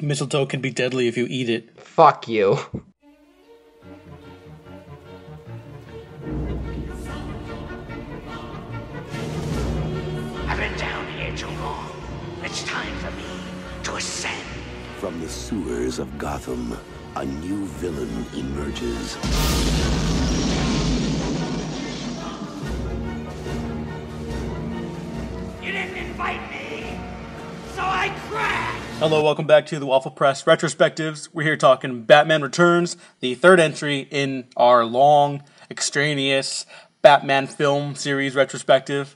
Mistletoe can be deadly if you eat it. Fuck you. I've been down here too long. It's time for me to ascend. From the sewers of Gotham, a new villain emerges. You didn't invite me, so I crashed. Hello, welcome back to the Waffle Press Retrospectives. We're here talking Batman Returns, the third entry in our long, extraneous Batman film series retrospective.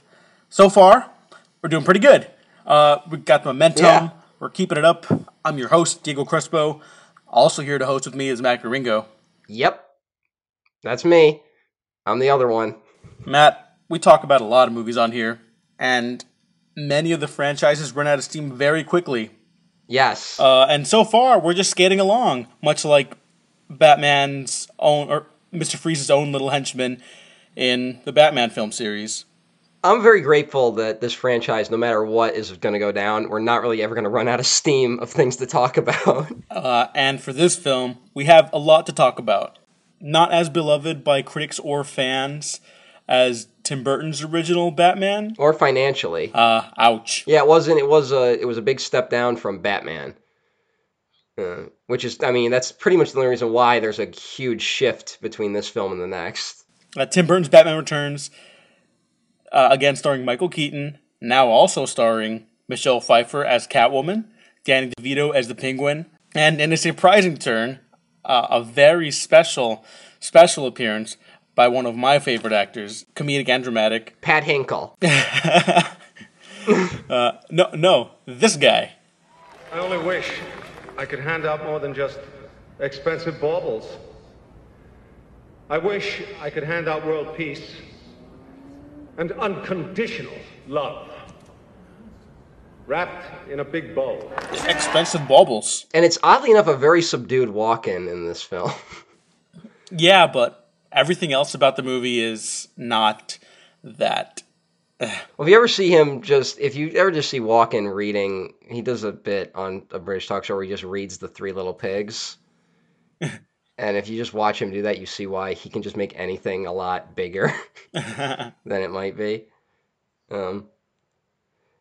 So far, we're doing pretty good. Uh, we got the momentum. Yeah. We're keeping it up. I'm your host, Diego Crespo. Also here to host with me is Matt Ringo. Yep. That's me. I'm the other one. Matt, we talk about a lot of movies on here, and many of the franchises run out of steam very quickly. Yes. Uh, and so far, we're just skating along, much like Batman's own, or Mr. Freeze's own little henchman in the Batman film series. I'm very grateful that this franchise, no matter what is going to go down, we're not really ever going to run out of steam of things to talk about. Uh, and for this film, we have a lot to talk about. Not as beloved by critics or fans as Tim Burton's original Batman. or financially. Uh, ouch. Yeah, it wasn't. It was a. It was a big step down from Batman. Uh, which is, I mean, that's pretty much the only reason why there's a huge shift between this film and the next. Uh, Tim Burton's Batman Returns, uh, again starring Michael Keaton, now also starring Michelle Pfeiffer as Catwoman, Danny DeVito as the Penguin, and in a surprising turn, uh, a very special, special appearance by one of my favorite actors, comedic and dramatic. Pat Hingle. Uh, no, no, this guy. I only wish I could hand out more than just expensive baubles. I wish I could hand out world peace and unconditional love. Wrapped in a big bow. Expensive baubles. And it's oddly enough a very subdued walk-in in this film. Yeah, but everything else about the movie is not that. Well, if you ever see him just, if you ever just see Walken reading, he does a bit on a British talk show where he just reads the Three Little Pigs. and if you just watch him do that, you see why he can just make anything a lot bigger than it might be. Um,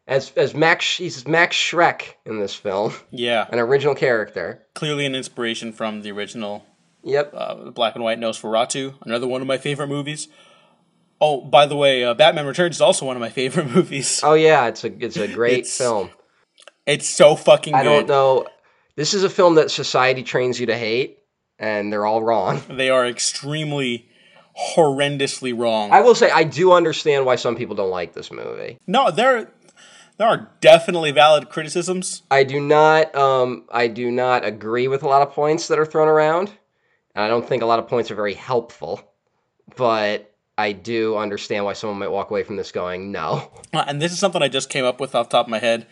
as as Max, he's Max Shreck in this film, Yeah, an original character. clearly an inspiration from the original Yep. uh, black and white Nosferatu, another one of my favorite movies. Oh, by the way, uh, Batman Returns is also one of my favorite movies. Oh yeah, it's a it's a great It's- film. It's so fucking I good. don't know. This is a film that society trains you to hate, and they're all wrong. They are extremely horrendously wrong. I will say I do understand why some people don't like this movie. no, there there are definitely valid criticisms. I do not um I do not agree with a lot of points that are thrown around. And I don't think a lot of points are very helpful. But I do understand why someone might walk away from this going, no. Uh, and this is something I just came up with off top of my head.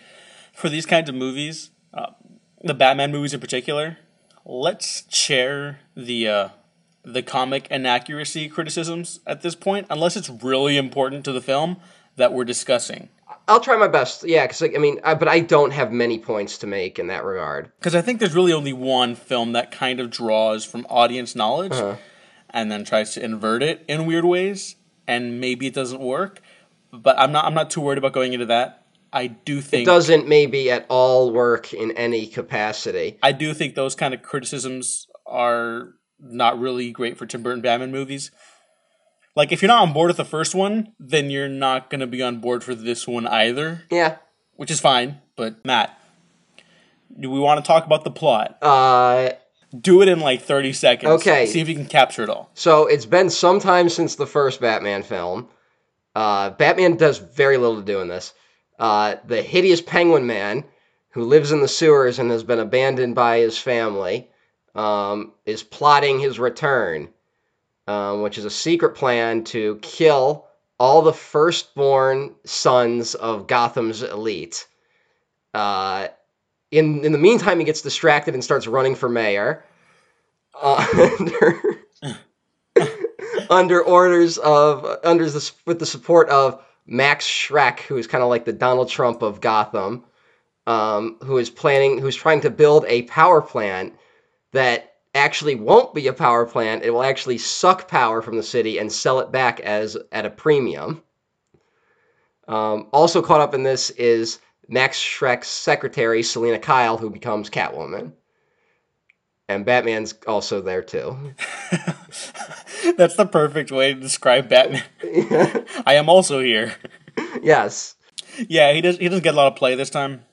For these kinds of movies, uh, the Batman movies in particular, let's chair the uh, the comic inaccuracy criticisms at this point, unless it's really important to the film that we're discussing. I'll try my best. Yeah, cuz like, I mean, I, but I don't have many points to make in that regard. Because I think there's really only one film that kind of draws from audience knowledge uh-huh. and then tries to invert it in weird ways, and maybe it doesn't work. But I'm not. I'm not too worried about going into that. I do think it Doesn't maybe at all work in any capacity. I do think those kind of criticisms are not really great for Tim Burton Batman movies. Like, if you're not on board with the first one, then you're not going to be on board for this one either, Yeah. which is fine. But, Matt, do we want to talk about the plot? Uh Do it in like 30 seconds. Okay. See if you can capture it all. So it's been some time since the first Batman film. Uh, Batman does very little to do in this. Uh, the hideous Penguin Man, who lives in the sewers and has been abandoned by his family, um, is plotting his return, um, which is a secret plan to kill all the firstborn sons of Gotham's elite. Uh, in in the meantime, he gets distracted and starts running for mayor. Uh, under, under orders of under the with the support of Max Shreck, who is kind of like the Donald Trump of Gotham. um, who is planning, who's trying to build a power plant that actually won't be a power plant. It will actually suck power from the city and sell it back as at a premium. Um, also caught up in this is Max Shreck's secretary, Selina Kyle, who becomes Catwoman. And Batman's also there too. That's the perfect way to describe Batman. I am also here. yes. Yeah, he does. He doesn't get a lot of play this time.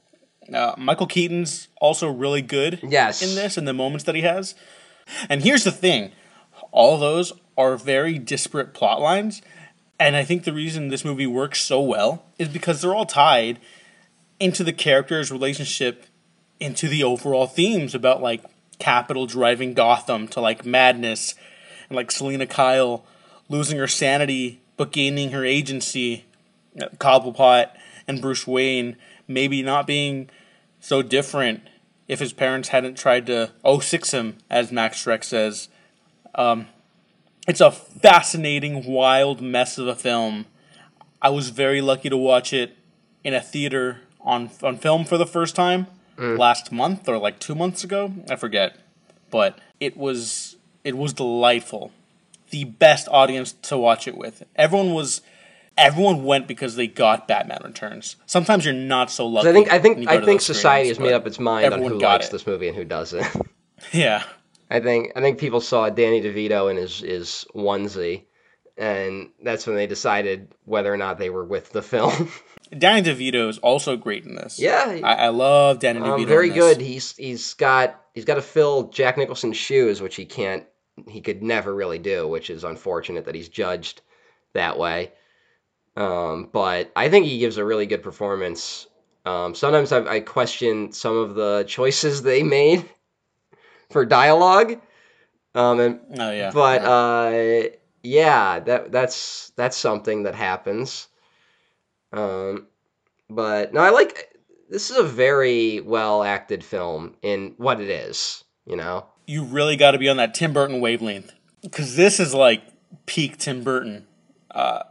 Uh, Michael Keaton's also really good. Yes. In this, in the moments that he has. And here's the thing: all those are very disparate plot lines, and I think the reason this movie works so well is because they're all tied into the characters' relationship, into the overall themes about like capital driving Gotham to like madness, and like Selina Kyle losing her sanity but gaining her agency, uh, Cobblepot and Bruce Wayne maybe not being so different if his parents hadn't tried to 06 him, as Max Shreck says. Um, it's a fascinating, wild mess of a film. I was very lucky to watch it in a theater on on film for the first time last month or like two months ago. I forget, but it was it was delightful. The best audience to watch it with. Everyone was everyone went because they got Batman Returns. Sometimes you're not so lucky. I think I think I think society has made up its mind on who likes it. this movie and who doesn't. Yeah. I think I think people saw Danny DeVito in his his onesie, and that's when they decided whether or not they were with the film. Danny DeVito is also great in this. Yeah. I, I love Danny DeVito. um, very in this. good. He's he's got he's got to fill Jack Nicholson's shoes, which he can't he could never really do, which is unfortunate that he's judged that way. Um, but I think he gives a really good performance. Um, sometimes I, I question some of the choices they made for dialogue. Um, and Oh yeah. but uh, yeah, that that's that's something that happens. Um, but no, I like this is a very well acted film in what it is. You know, you really got to be on that Tim Burton wavelength because this is like peak Tim Burton. Uh,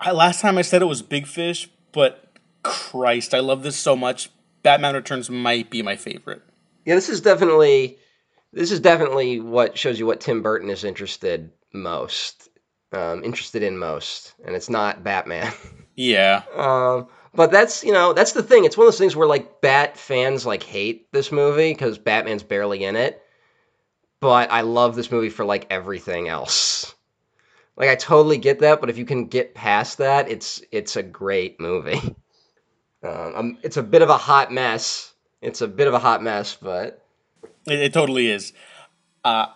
I last time I said it was Big Fish, but Christ, I love this so much. Batman Returns might be my favorite. yeah, this is definitely this is definitely what shows you what Tim Burton is interested most, um, interested in most, and it's not Batman. Yeah, Um, but that's you know that's the thing. It's one of those things where like Bat fans like hate this movie because Batman's barely in it. But I love this movie for like everything else. Like I totally get that, but if you can get past that, it's it's a great movie. Um, it's a bit of a hot mess. It's a bit of a hot mess, but it, it totally is. Uh,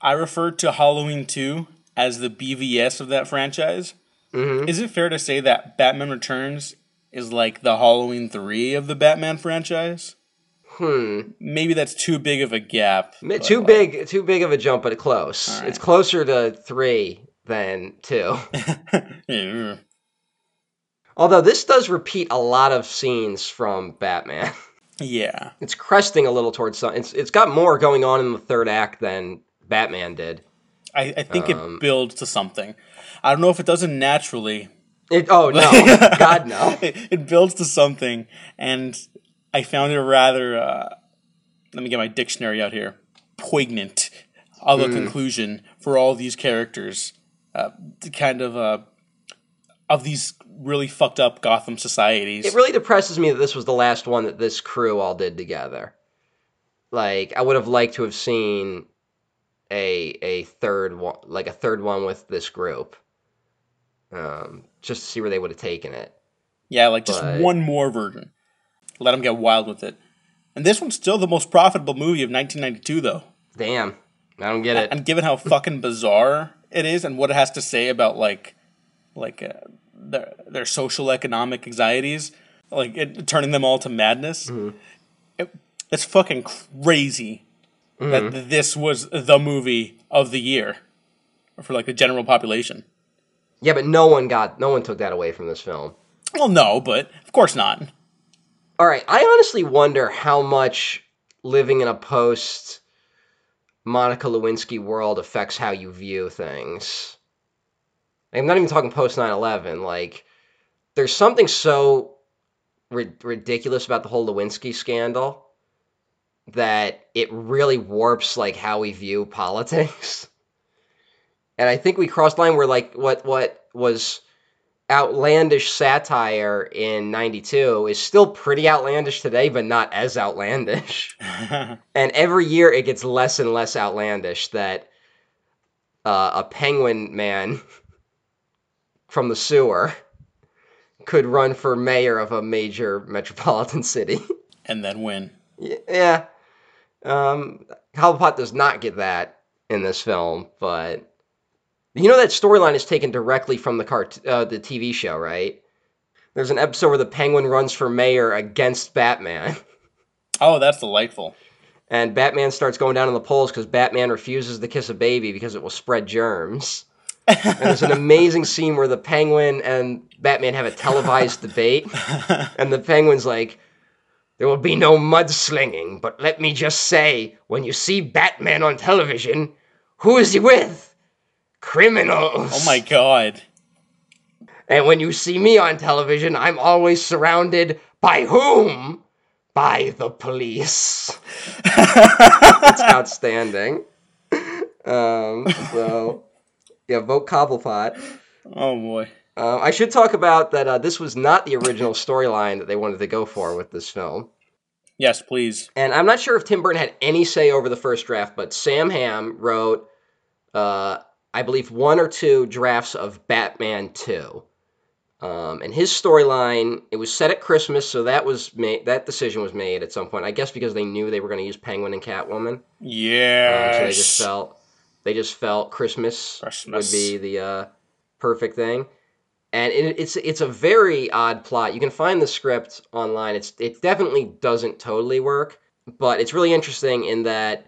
I refer to Halloween 2 as the BVS of that franchise. Mm-hmm. Is it fair to say that Batman Returns is like the Halloween 3 of the Batman franchise? hmm, Maybe that's too big of a gap. Too like- big, too big of a jump, but close. Right. It's closer to three than two. Yeah. Although this does repeat a lot of scenes from Batman. Yeah. it's cresting a little towards some. It's it's got more going on in the third act than Batman did. I, I think Um, it builds to something. I don't know if it doesn't naturally. It oh no, God no. It, it builds to something, and I found it rather. Uh, let me get my dictionary out here. Poignant of a conclusion for all these characters, uh, kind of uh, of these really fucked up Gotham societies. It really depresses me that this was the last one that this crew all did together. Like I would have liked to have seen a a third one, like a third one with this group, um, just to see where they would have taken it. Yeah, like just But- one more version. Let them get wild with it. And this one's still the most profitable movie of 1992, though. Damn, I don't get it. And given how fucking bizarre it is, and what it has to say about like, like uh, their their social economic anxieties, like it, turning them all to madness, it, it's fucking crazy that this was the movie of the year for like the general population. Yeah, but no one got, no one took that away from this film. Well, no, but of course not. All right, I honestly wonder how much living in a post Monica Lewinsky world affects how you view things. I'm not even talking post 9/11. Like, there's something so ri- ridiculous about the whole Lewinsky scandal that it really warps like how we view politics. And I think we crossed line where like what what was outlandish satire in 92 is still pretty outlandish today but not as outlandish. and every year it gets less and less outlandish that uh, a penguin man from the sewer could run for mayor of a major metropolitan city. and then win. yeah. Um, Cobblepot does not get that in this film, but you know that storyline is taken directly from the cart- uh, the TV show, right? There's an episode where the Penguin runs for mayor against Batman. Oh, that's delightful. And Batman starts going down in the polls because Batman refuses to kiss a baby because it will spread germs. and there's an amazing scene where the Penguin and Batman have a televised debate, and the Penguin's like, "There will be no mudslinging, but let me just say, when you see Batman on television, who is he with? Criminals. Oh my god. And when you see me on television, I'm always surrounded by whom? By the police. it's outstanding. Um, so, yeah, vote Cobblepot. Oh boy. Uh, I should talk about that uh, this was not the original storyline that they wanted to go for with this film. Yes, please. And I'm not sure if Tim Burton had any say over the first draft, but Sam Hamm wrote, uh, I believe, one or two drafts of Batman 2. Um, and his storyline, it was set at Christmas, so that was made. That decision was made at some point. I guess because they knew they were going to use Penguin and Catwoman, um, Yes. so they just felt they just felt Christmas, Christmas. would be the uh, perfect thing. And it, it's it's a very odd plot. You can find the script online. It's it definitely doesn't totally work, but it's really interesting in that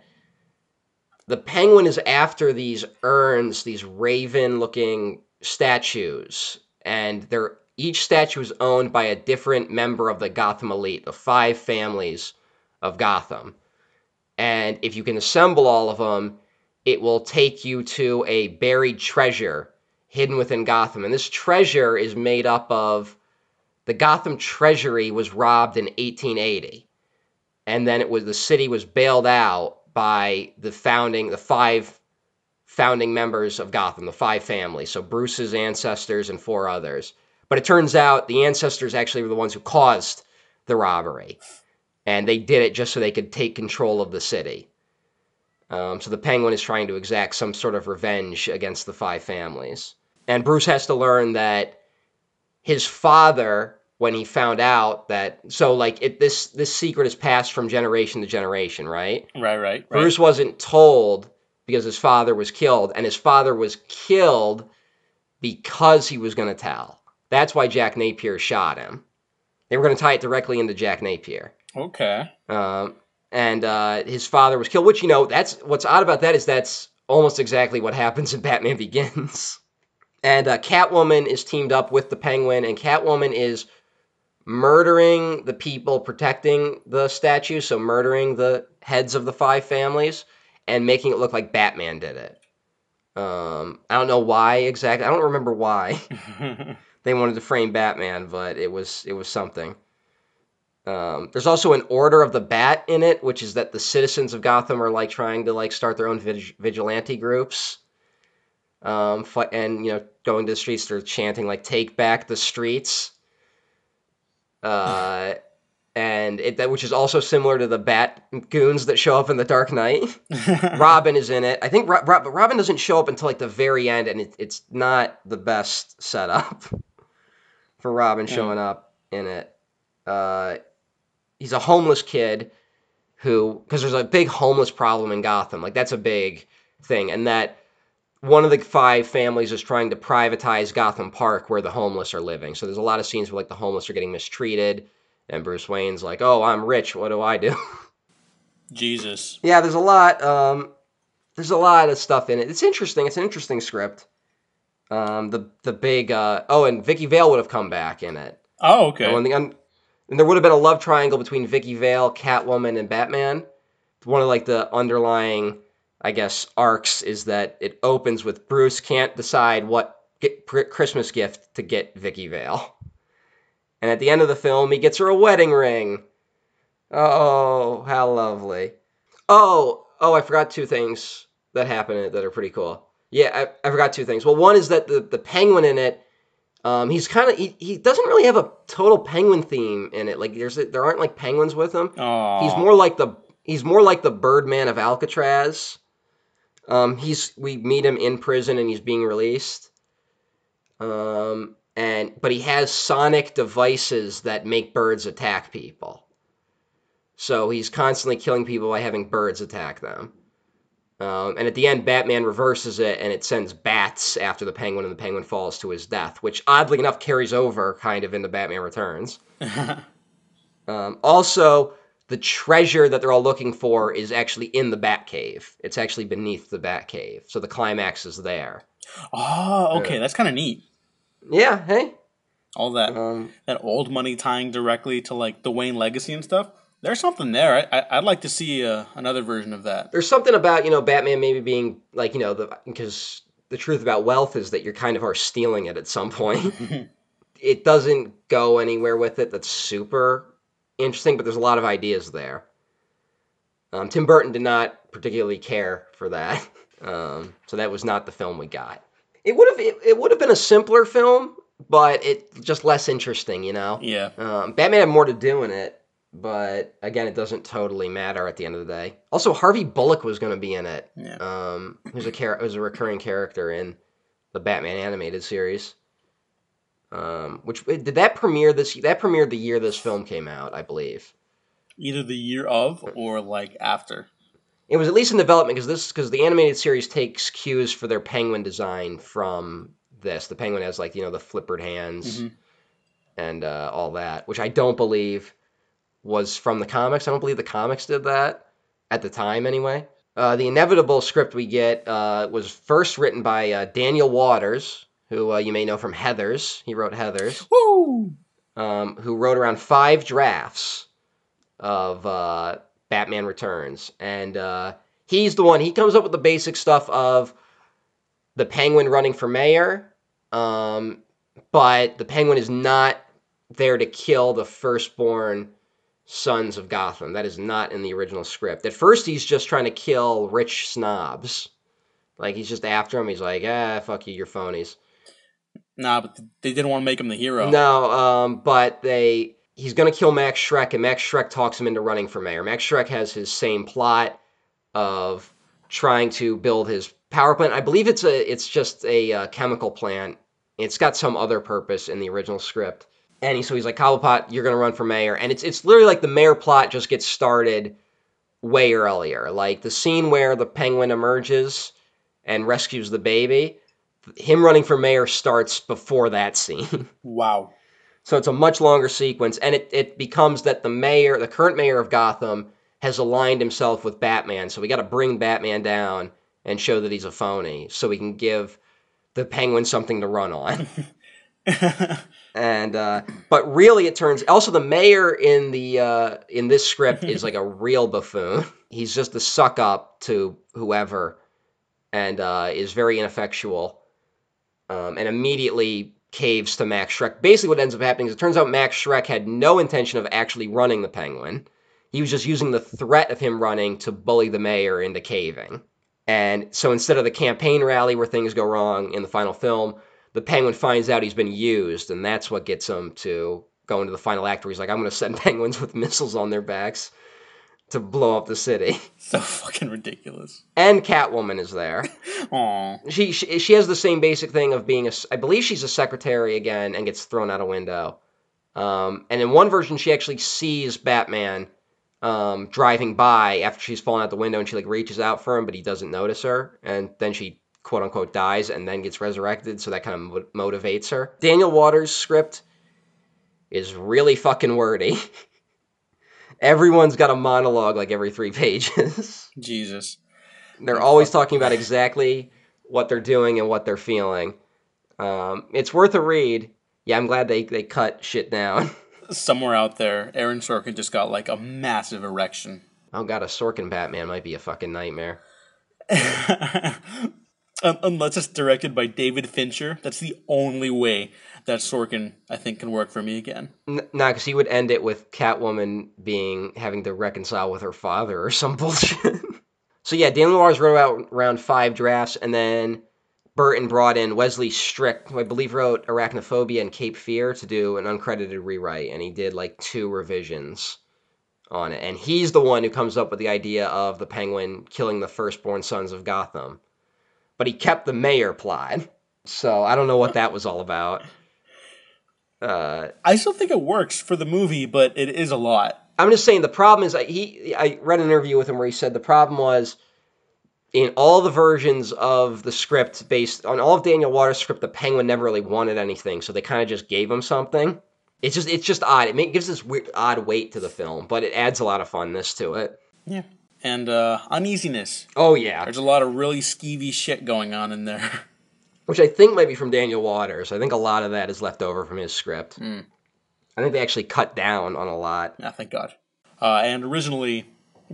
the penguin is after these urns, these raven-looking statues, and they're each statue is owned by a different member of the Gotham elite, the five families of Gotham. And if you can assemble all of them, it will take you to a buried treasure hidden within Gotham. And this treasure is made up of the Gotham treasury was robbed in 1880. And then it was the city was bailed out by the founding the five founding members of Gotham, the five families. So Bruce's ancestors and four others. But it turns out the ancestors actually were the ones who caused the robbery. And they did it just so they could take control of the city. Um, so the Penguin is trying to exact some sort of revenge against the five families. And Bruce has to learn that his father, when he found out that, so like it, this this secret is passed from generation to generation, right? Right, right, right. Bruce wasn't told because his father was killed, and his father was killed because he was going to tell. That's why Jack Napier shot him. They were going to tie it directly into Jack Napier. Okay. Um, and uh, his father was killed. Which you know, that's what's odd about that is that's almost exactly what happens in Batman Begins. And uh, Catwoman is teamed up with the Penguin, and Catwoman is murdering the people protecting the statue, so murdering the heads of the five families, and making it look like Batman did it. Um, I don't know why exactly. I don't remember why they wanted to frame Batman, but it was it was something. Um, there's also an Order of the Bat in it, which is that the citizens of Gotham are like trying to like start their own vig- vigilante groups. Um, and you know, going to the streets, they're chanting like "Take back the streets," uh, and it that which is also similar to the Bat goons that show up in the Dark Knight. Robin is in it. I think, Ro- Ro- but Robin doesn't show up until like the very end, and it, it's not the best setup for Robin showing up in it. Uh, he's a homeless kid who, because there's a big homeless problem in Gotham, like that's a big thing, and that one of the five families is trying to privatize Gotham Park where the homeless are living. So there's a lot of scenes where like the homeless are getting mistreated, and Bruce Wayne's like, "Oh, I'm rich. What do I do?" Jesus. Yeah, there's a lot. Um, there's a lot of stuff in it. It's interesting. It's an interesting script. Um, the the big uh, oh, and Vicki Vale would have come back in it. Oh, okay. And, the, and there would have been a love triangle between Vicki Vale, Catwoman, and Batman. One of like the underlying, I guess, arcs is that it opens with Bruce can't decide what Christmas gift to get Vicki Vale, And at the end of the film, he gets her a wedding ring. Oh, how lovely. Oh, oh, I forgot two things that happen in it that are pretty cool. Yeah, I, I forgot two things. Well, one is that the, the penguin in it, um, he's kind of he, he doesn't really have a total penguin theme in it. Like there's there aren't like penguins with him. Aw. He's more like the he's more like the Birdman of Alcatraz. Um, he's we meet him in prison and he's being released. Um, and but he has sonic devices that make birds attack people. So he's constantly killing people by having birds attack them. Um, and at the end, Batman reverses it and it sends bats after the penguin, and the penguin falls to his death, which oddly enough carries over kind of into Batman Returns. Um, also, the treasure that they're all looking for is actually in the Batcave. It's actually beneath the Batcave, so the climax is there. Oh, okay, that's kind of neat. Yeah, hey. All that Um, that old money tying directly to like the Wayne legacy and stuff. There's something there. I, I, I'd like to see uh, another version of that. there's something about you know Batman maybe being like you know the because the truth about wealth is that you're kind of are stealing it at some point. it doesn't go anywhere with it that's super interesting, but there's a lot of ideas there. Um, Tim Burton did not particularly care for that, um, so that was not the film we got. It would have it, it would have been a simpler film, but it just less interesting, you know. Yeah. Um, Batman had more to do in it, but again, it doesn't totally matter at the end of the day. Also, Harvey Bullock was going to be in it. Yeah. Um, who's a char- who's a recurring character in the Batman animated series. Um, which did that premiere this? That premiered the year this film came out, I believe. Either the year of or like after. It was at least in development because this because the animated series takes cues for their penguin design from this. The penguin has like you know the flippered hands Mhm. and uh, all that, which I don't believe was from the comics. I don't believe the comics did that at the time anyway. Uh, the inevitable script we get uh, was first written by uh, Daniel Waters, who uh, you may know from Heather's. He wrote Heather's Woo! um, who wrote around five drafts of uh, Batman Returns, and uh, he's the one. He comes up with the basic stuff of the Penguin running for mayor, um, but the Penguin is not there to kill the firstborn sons of Gotham. That is not in the original script. At first, he's just trying to kill rich snobs. Like he's just after him. He's like, ah, fuck you, you're phonies. Nah, but they didn't want to make him the hero. No, um, but they he's gonna kill Max Shreck, and Max Shreck talks him into running for mayor. Max Shreck has his same plot of trying to build his power plant. I believe it's a it's just a uh, chemical plant. It's got some other purpose in the original script. And he, so he's like, Cobblepot, you're gonna run for mayor, and it's it's literally like the mayor plot just gets started way earlier. Like the scene where the penguin emerges and rescues the baby. Him running for mayor starts before that scene. Wow. So it's a much longer sequence, and it, it becomes that the mayor, the current mayor of Gotham, has aligned himself with Batman. So we got to bring Batman down and show that he's a phony, so we can give the Penguin something to run on. and uh, but really, it turns also the mayor in the uh, in this script is like a real buffoon. He's just a suck up to whoever, and uh, is very ineffectual um, and immediately caves to Max Shreck. Basically, what ends up happening is it turns out Max Shreck had no intention of actually running the Penguin. He was just using the threat of him running to bully the mayor into caving. And so instead of the campaign rally where things go wrong in the final film, the Penguin finds out he's been used, and that's what gets him to go into the final act where he's like, I'm going to send penguins with missiles on their backs to blow up the city. so fucking ridiculous. And Catwoman is there. Aw. she, she she has the same basic thing of being a I believe she's a secretary again and gets thrown out a window. Um, and in one version, she actually sees Batman um, driving by after she's fallen out the window, and she like reaches out for him, but he doesn't notice her, and then she quote unquote dies and then gets resurrected. So that kind of mo- motivates her. Daniel Waters' script is really fucking wordy. Everyone's got a monologue like every three pages. Jesus. They're always talking about exactly what they're doing and what they're feeling. Um, it's worth a read. Yeah, I'm glad they, they cut shit down. Somewhere out there, Aaron Sorkin just got like a massive erection. oh god, a Sorkin Batman might be a fucking nightmare. Un- unless it's directed by David Fincher. That's the only way that Sorkin, I think, can work for me again. N- nah, because he would end it with Catwoman being having to reconcile with her father or some bullshit. so yeah, Dan Lars wrote out around five drafts, and then Burton brought in Wesley Strick, who I believe wrote Arachnophobia and Cape Fear, to do an uncredited rewrite, and he did like two revisions on it. And he's the one who comes up with the idea of the Penguin killing the firstborn sons of Gotham. But he kept the mayor plot, so I don't know what that was all about. Uh, I still think it works for the movie, but it is a lot. I'm just saying the problem is I- he. I read an interview with him where he said the problem was in all the versions of the script based on all of Daniel Waters' script, the Penguin never really wanted anything, so they kind of just gave him something. It's just it's just odd. It gives this weird odd weight to the film, but it adds a lot of funness to it. Yeah. And uh, uneasiness. Oh yeah, There's a lot of really skeevy shit going on in there. which I think might be from Daniel Waters. I think a lot of that is left over from his script. I think they actually cut down on a lot. Ah, thank God. Uh, and originally,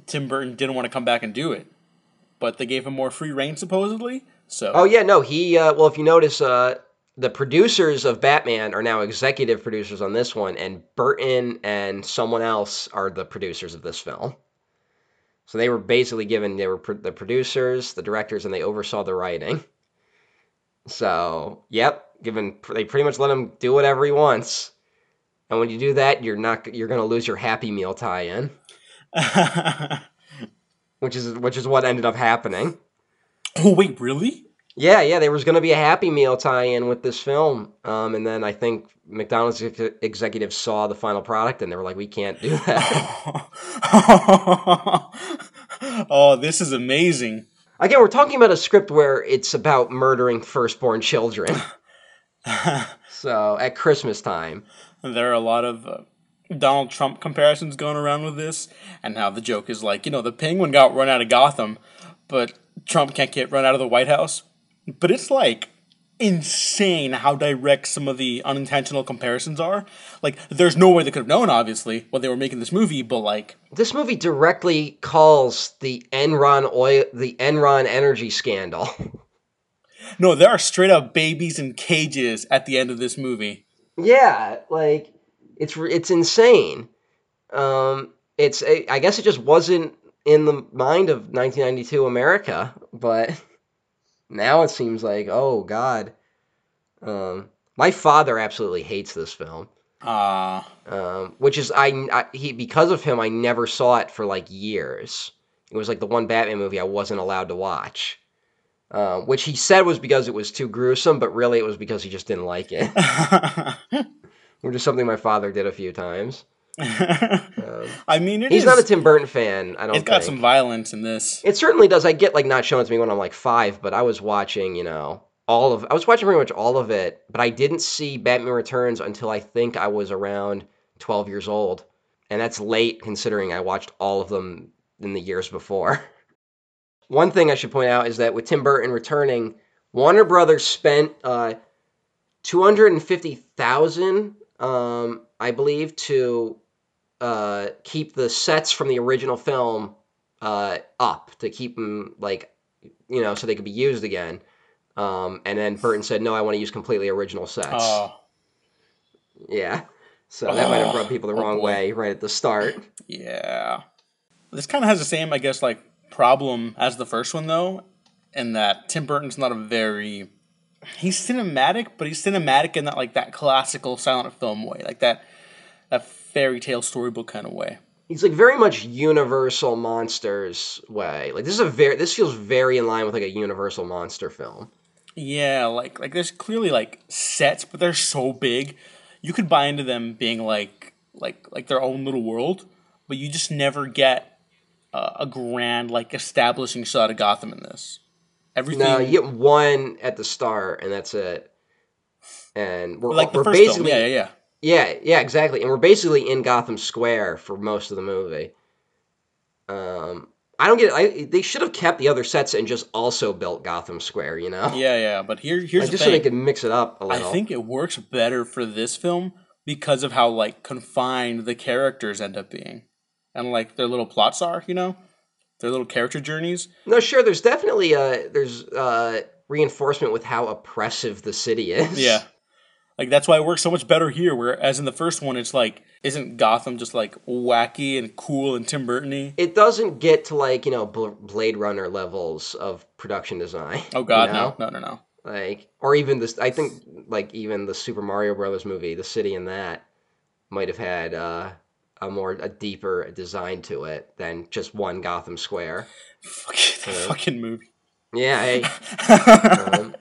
Tim Burton didn't want to come back and do it, but they gave him more free reign supposedly. So Oh yeah, no, he. Uh, well, if you notice, uh, the producers of Batman are now executive producers on this one, and Burton and someone else are the producers of this film. So they were basically given they were pro- the producers, the directors, and they oversaw the writing. So yep, given they pretty much let him do whatever he wants, and when you do that, you're not you're gonna lose your Happy Meal tie-in, which is which is what ended up happening. oh wait, really? Yeah, yeah, there was going to be a Happy Meal tie-in with this film, um, and then I think McDonald's ex- executives saw the final product and they were like, "We can't do that." oh, this is amazing. Again, we're talking about a script where it's about murdering firstborn children. so at Christmas time, There are a lot of uh, Donald Trump comparisons going around with this, and how the joke is like, you know, the penguin got run out of Gotham, but Trump can't get run out of the White House. But it's like insane how direct some of the unintentional comparisons are. Like, there's no way they could have known, obviously, when they were making this movie, but like, this movie directly calls the Enron oil, the Enron energy scandal. no, there are straight up babies in cages at the end of this movie. Yeah, like it's it's insane. Um, it's I guess it just wasn't in the mind of 1992 America, but now it seems like oh god. Um, my father absolutely hates this film. Ah, Um, which is I, I he because of him I never saw it for like years. It was like the one Batman movie I wasn't allowed to watch. Uh, which he said was because it was too gruesome, but really it was because he just didn't like it. which is something my father did a few times. I mean, it He's is- not a Tim Burton fan. I don't. It's got think. some violence in this. It certainly does. I get like not shown to me when I'm like five, but I was watching, you know, all of. I was watching pretty much all of it, but I didn't see Batman Returns until I think I was around 12 years old, and that's late considering I watched all of them in the years before. One thing I should point out is that with Tim Burton returning, Warner Brothers spent uh, two hundred and fifty thousand, um, I believe, to uh, keep the sets from the original film uh, up to keep them like you know so they could be used again. Um, and then Burton said, "No, I want to use completely original sets." Oh, Yeah, so that might have rubbed Oh, people the oh wrong boy. way right at the start. yeah. This kind of has the same, I guess, like problem as the first one, though, in that Tim Burton's not a very. He's cinematic, but he's cinematic in that like that classical silent film way, like that that fairy tale storybook kind of way. It's like very much Universal monsters way. Like this is a very this feels very in line with like a Universal monster film. Yeah, like like there's clearly like sets, but they're so big, you could buy into them being like like like their own little world, but you just never get uh, a grand like establishing shot of Gotham in this. Everything No, you get one at the start, and that's it. And we're like we're first film. basically Yeah, yeah, yeah. Yeah yeah exactly, and we're basically in Gotham Square for most of the movie. Um, I don't get it. I, they should have kept the other sets and just also built Gotham Square. You know, Yeah, yeah, but here here's like, just so they thing. could mix it up a little. I think it works better for this film because of how like confined the characters end up being, and like their little plots are. You know, their little character journeys. No, sure. There's definitely uh there's uh reinforcement with how oppressive the city is. Yeah. Like that's why it works so much better here. Whereas in the first one, it's like, isn't Gotham just like wacky and cool and Tim Burton-y? It doesn't get to like you know Bl- Blade Runner levels of production design. Oh God, you know? no, no, no, no. Like, or even this. I think like even the Super Mario Brothers movie, the city in that might have had uh, a more a deeper design to it than just one Gotham Square. Fucking, fucking movie. Yeah, hey, um,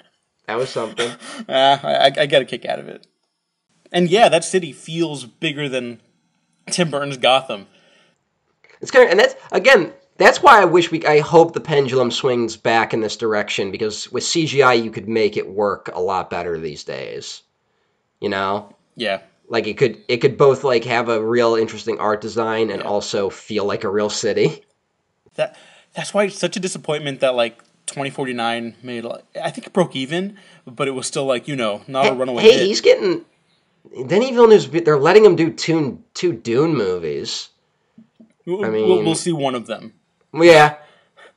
that was something. Ah, I, I get a kick out of it. And yeah, that city feels bigger than Tim Burton's Gotham. It's kind of, and that's again, that's why I wish we. I hope the pendulum swings back in this direction because with CGI you could make it work a lot better these days. You know, Yeah. like it could it could both like have a real interesting art design and also feel like a real city. That that's why it's such a disappointment that like 2049 made I think it broke even, but it was still like you know not a runaway hey, hit. he's getting. Denis Villeneuve's. They're letting him do two two Dune movies. We'll, I we'll, mean- we'll see one of them. Yeah.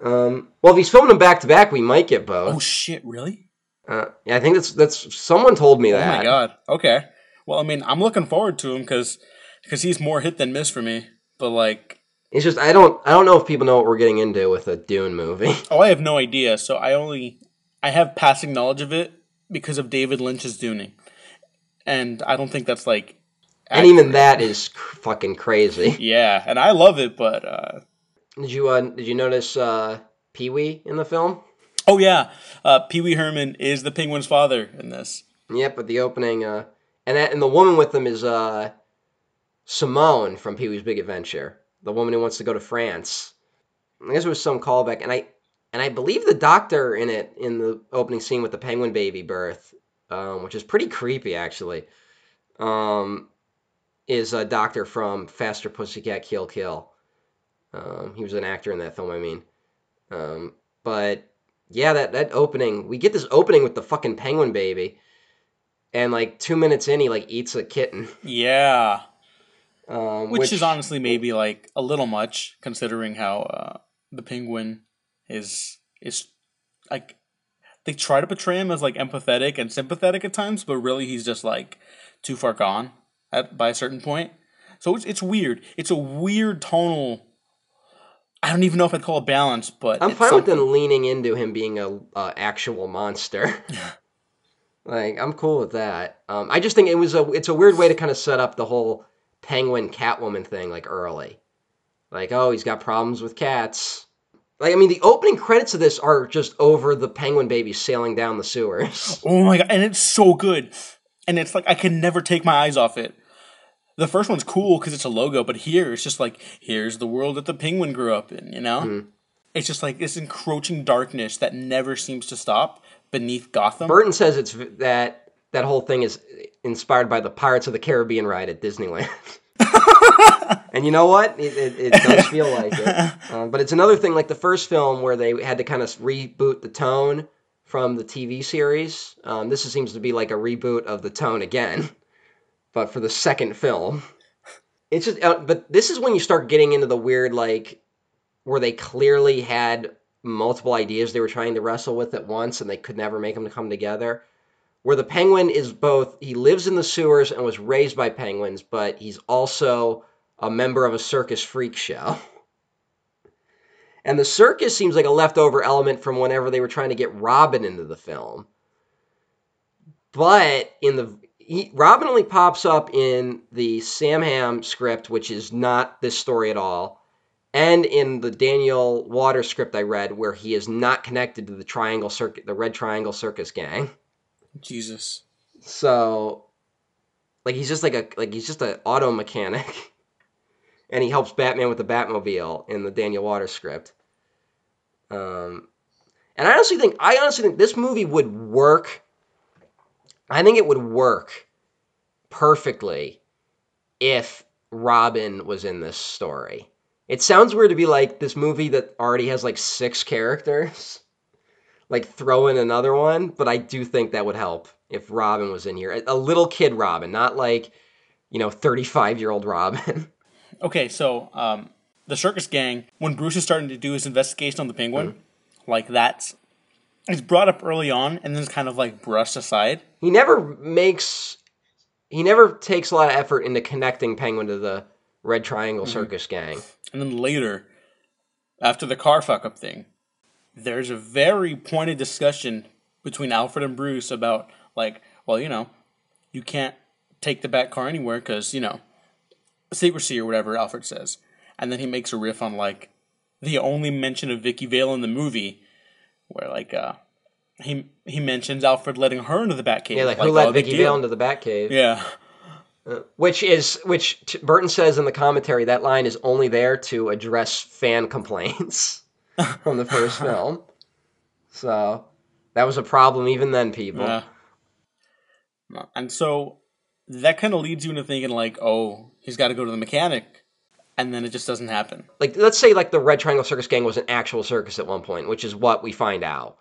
Um, well, if he's filming them back to back, we might get both. Oh shit! Really? Uh, yeah, I think that's that's someone told me that. Oh my god. Okay. Well, I mean, I'm looking forward to him because because he's more hit than miss for me. But like, It's just I don't I don't know if people know what we're getting into with a Dune movie. oh, I have no idea. So I only I have passing knowledge of it because of David Lynch's Duning, and I don't think that's like. and even that is cr- fucking crazy. Yeah, and I love it, but uh, Did you uh, did you notice uh, Pee Wee in the film? oh yeah, uh, Pee Wee Herman is the Penguin's father in this. Yep, but the opening, uh, and that and the woman with them is uh, Simone from Pee Wee's Big Adventure, the woman who wants to go to France. I guess it was some callback, and I and I believe the doctor in it in the opening scene with the penguin baby birth, um, which is pretty creepy actually, um, is a doctor from Faster Pussycat Kill Kill. Um, he was an actor in that film, I mean. Um, but yeah, that that opening, we get this opening with the fucking penguin baby, and like two minutes in, he like eats a kitten, Yeah, um, which, is honestly maybe like a little much considering how uh, the Penguin is is like they try to portray him as like empathetic and sympathetic at times, but really he's just like too far gone at by a certain point. So it's it's weird. It's a weird tonal. I don't even know if I'd call it balance, but I'm fine with them leaning into him being a uh, actual monster. like I'm cool with that. Um, I just think it was a it's a weird way to kind of set up the whole penguin Catwoman thing like early. Like oh he's got problems with cats. Like I mean the opening credits of this are just over the penguin baby sailing down the sewers. Oh my god, and it's so good. And it's like I can never take my eyes off it. The first one's cool because it's a logo, but here it's just like here's the world that the penguin grew up in, you know? Mm-hmm. It's just like this encroaching darkness that never seems to stop beneath Gotham. Burton says it's v- that that whole thing is inspired by the Pirates of the Caribbean ride at Disneyland. and you know what? It, it, it does feel like it. Um, but it's another thing like the first film where they had to kind of reboot the tone from the TV series. Um, this seems to be like a reboot of the tone again, but for the second film. It's just, uh, but this is when you start getting into the weird, like, where they clearly had multiple ideas they were trying to wrestle with at once and they could never make them come together. Where the penguin is both, he lives in the sewers and was raised by penguins, but he's also a member of a circus freak show. And the circus seems like a leftover element from whenever they were trying to get Robin into the film. But in the he, Robin only pops up in the Sam Hamm script, which is not this story at all, and in the Daniel Water script I read, where he is not connected to the Triangle Circuit, the Red Triangle Circus Gang. Jesus. So, like he's just like a like he's just an auto mechanic, and he helps Batman with the Batmobile in the Daniel Waters script. Um, and I honestly think I honestly think this movie would work. I think it would work perfectly if Robin was in this story. It sounds weird to be like this movie that already has like six characters like throw in another one, but I do think that would help if Robin was in here. A, little kid Robin, not like, you know, 35 year old Robin. Okay, so um, the circus gang, when Bruce is starting to do his investigation on the penguin, like that's It's brought up early on and then it's kind of like brushed aside. He never makes. He never takes a lot of effort into connecting Penguin to the Red Triangle Circus Gang. And then later, after the car fuck up thing, there's a very pointed discussion between Alfred and Bruce about, like, well, you know, you can't take the back car anywhere because, you know, secrecy or whatever Alfred says. And then he makes a riff on, like, the only mention of Vicki Vale in the movie, where, like, uh, he he mentions Alfred letting her into the Batcave. Yeah, like, oh, who let Vicki. Vale into the Batcave? Yeah. Which is which t- Burton says in the commentary that line is only there to address fan complaints from the first film. So that was a problem even then, people. Yeah. And so that kind of leads you into thinking like, oh, he's got to go to the mechanic, and then it just doesn't happen. Like let's say like the Red Triangle Circus Gang was an actual circus at one point, which is what we find out,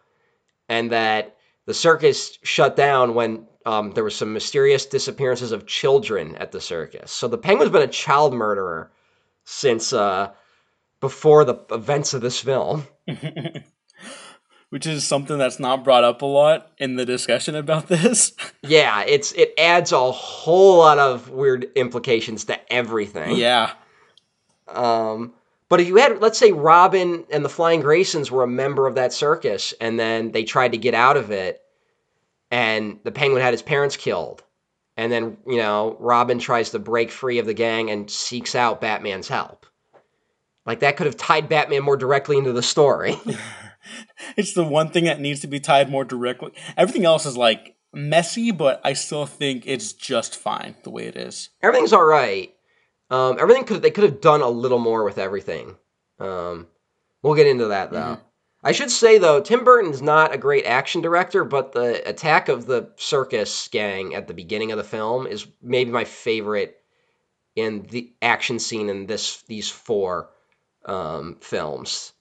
and that the circus shut down when um, there was some mysterious disappearances of children at the circus. So the Penguin's been a child murderer since uh, before the events of this film. Which is something that's not brought up a lot in the discussion about this. Yeah, it's it adds a whole lot of weird implications to everything. yeah. Um, but if you had, let's say, Robin and the Flying Graysons were a member of that circus, and then they tried to get out of it, and the Penguin had his parents killed, and then you know Robin tries to break free of the gang and seeks out Batman's help. Like that could have tied Batman more directly into the story. It's the one thing that needs to be tied more directly. Everything else is like messy, but I still think it's just fine the way it is. everything's all right. Um, everything could they could have done a little more with everything. Um, we'll get into that though. I should say though, Tim Burton's not a great action director, but the attack of the circus gang at the beginning of the film is maybe my favorite in the action scene in this these four um, films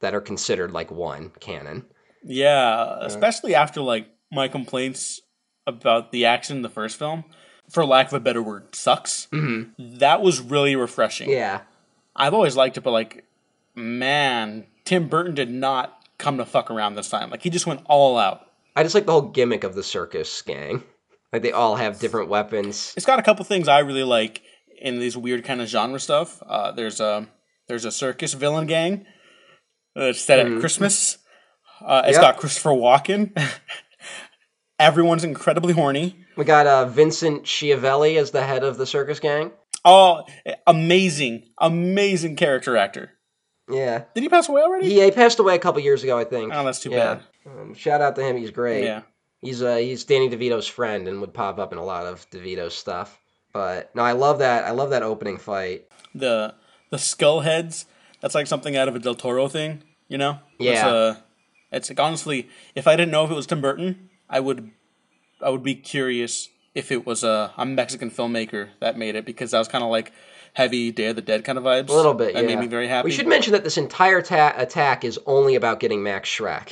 that are considered like one canon. Yeah, especially after like my complaints about the action in the first film, for lack of a better word, sucks. Mm-hmm. That was really refreshing. Yeah, I've always liked it, but like, man, Tim Burton did not come to fuck around this time. Like he just went all out. I just like the whole gimmick of the circus gang. Like they all have different weapons. It's got a couple things I really like in these weird kind of genre stuff. Uh, there's a there's a circus villain gang that's set at Christmas. Uh, it's Yep. got Christopher Walken. Everyone's incredibly horny. We got uh, Vincent Schiavelli as the head of the circus gang. Oh, amazing, amazing character actor. Yeah. Did he pass away already? He, he passed away a couple years ago, I think. Oh, that's too Yeah. bad. Um, shout out to him. He's great. Yeah. He's uh, he's Danny DeVito's friend and would pop up in a lot of DeVito's stuff. But no, I love that. I love that opening fight. The the skull heads. That's like something out of a Del Toro thing. You know? It's, Yeah. uh, it's like honestly, if I didn't know if it was Tim Burton, I would, I would be curious if it was a, a Mexican filmmaker that made it because that was kind of like heavy Day of the Dead kind of vibes. A little bit. That yeah. made me very happy. We should mention that this entire ta- attack is only about getting Max Shreck.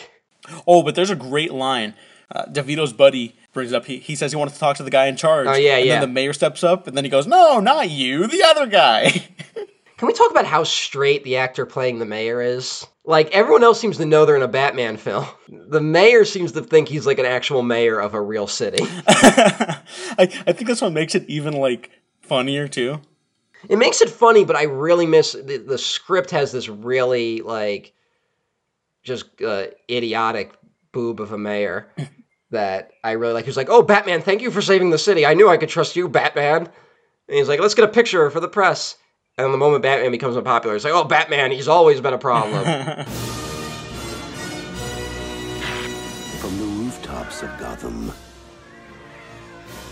Oh, but there's a great line. Uh, DeVito's buddy brings up. He, he says he wants to talk to the guy in charge. Oh, yeah, and yeah. then the mayor steps up, and then he goes, "No, not you, the other guy." Can we talk about how straight the actor playing the mayor is? Like everyone else seems to know they're in a Batman film. The mayor seems to think he's like an actual mayor of a real city. I, I think that's what makes it even like funnier too. It makes it funny, but I really miss the, the script has this really like just uh, idiotic boob of a mayor that I really like. He's like, "Oh, Batman, thank you for saving the city. I knew I could trust you, Batman." And he's like, "Let's get a picture for the press." And the moment Batman becomes unpopular, it's like, "Oh, Batman, he's always been a problem." From the rooftops of Gotham,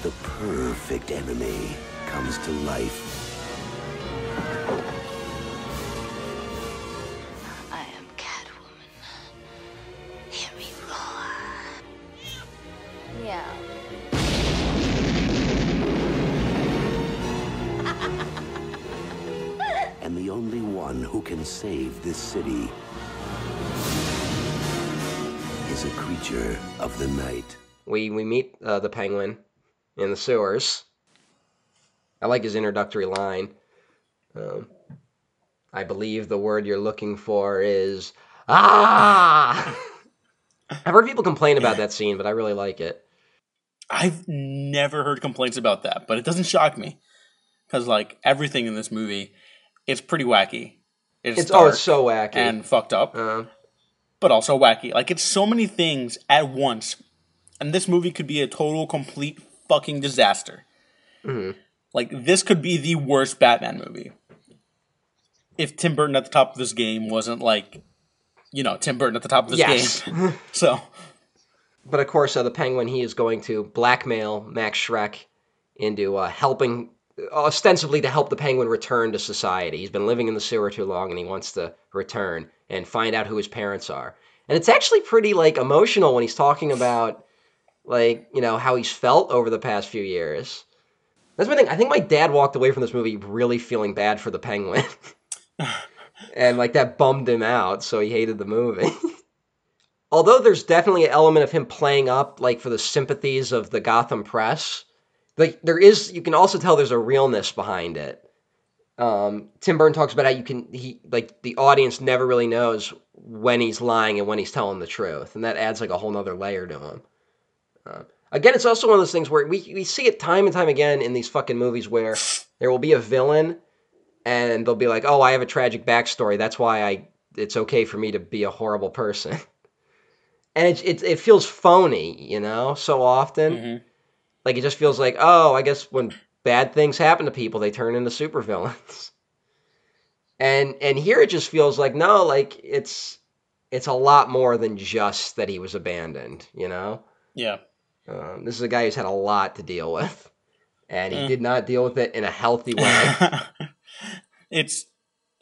the perfect enemy comes to life. I am Catwoman. Hear me roar. Yeah. Only one who can save this city is a creature of the night. we we meet uh, the Penguin in the sewers. I like his introductory line. Um, I believe the word you're looking for is ah. I've heard people complain about that scene, but I really like it. I've never heard complaints about that, but it doesn't shock me because like everything in this movie, it's pretty wacky. It's, It's oh, it's so wacky. and fucked up, uh, but also wacky. Like it's so many things at once, and this movie could be a total, complete fucking disaster. Mm-hmm. Like this could be the worst Batman movie if Tim Burton at the top of this game wasn't like, you know, Tim Burton at the top of this Yes. game. so but of course, uh, the Penguin he is going to blackmail Max Shreck into uh, helping, Uh, ostensibly to help the Penguin return to society. He's been living in the sewer too long, and he wants to return and find out who his parents are. And it's actually pretty like emotional when he's talking about, like you know, how he's felt over the past few years. That's my thing. I think my dad walked away from this movie really feeling bad for the Penguin. and like that bummed him out, so he hated the movie. Although there's definitely an element of him playing up like for the sympathies of the Gotham press, like there is you can also tell there's a realness behind it. Um, Tim Burton talks about how you can he like the audience never really knows when he's lying and when he's telling the truth, and that adds like a whole nother layer to him. Uh, again, it's also one of those things where we we see it time and time again in these fucking movies where there will be a villain and they'll be like, "Oh, I have a tragic backstory. That's why I it's okay for me to be a horrible person." and it it, it feels phony, you know, so often. mhm. Like it just feels like, "Oh, I guess when bad things happen to people, they turn into supervillains." and and here it just feels like no, like it's it's a lot more than just that he was abandoned, you know. yeah. Um, this is a guy who's had a lot to deal with, and he Mm. did not deal with it in a healthy way. it's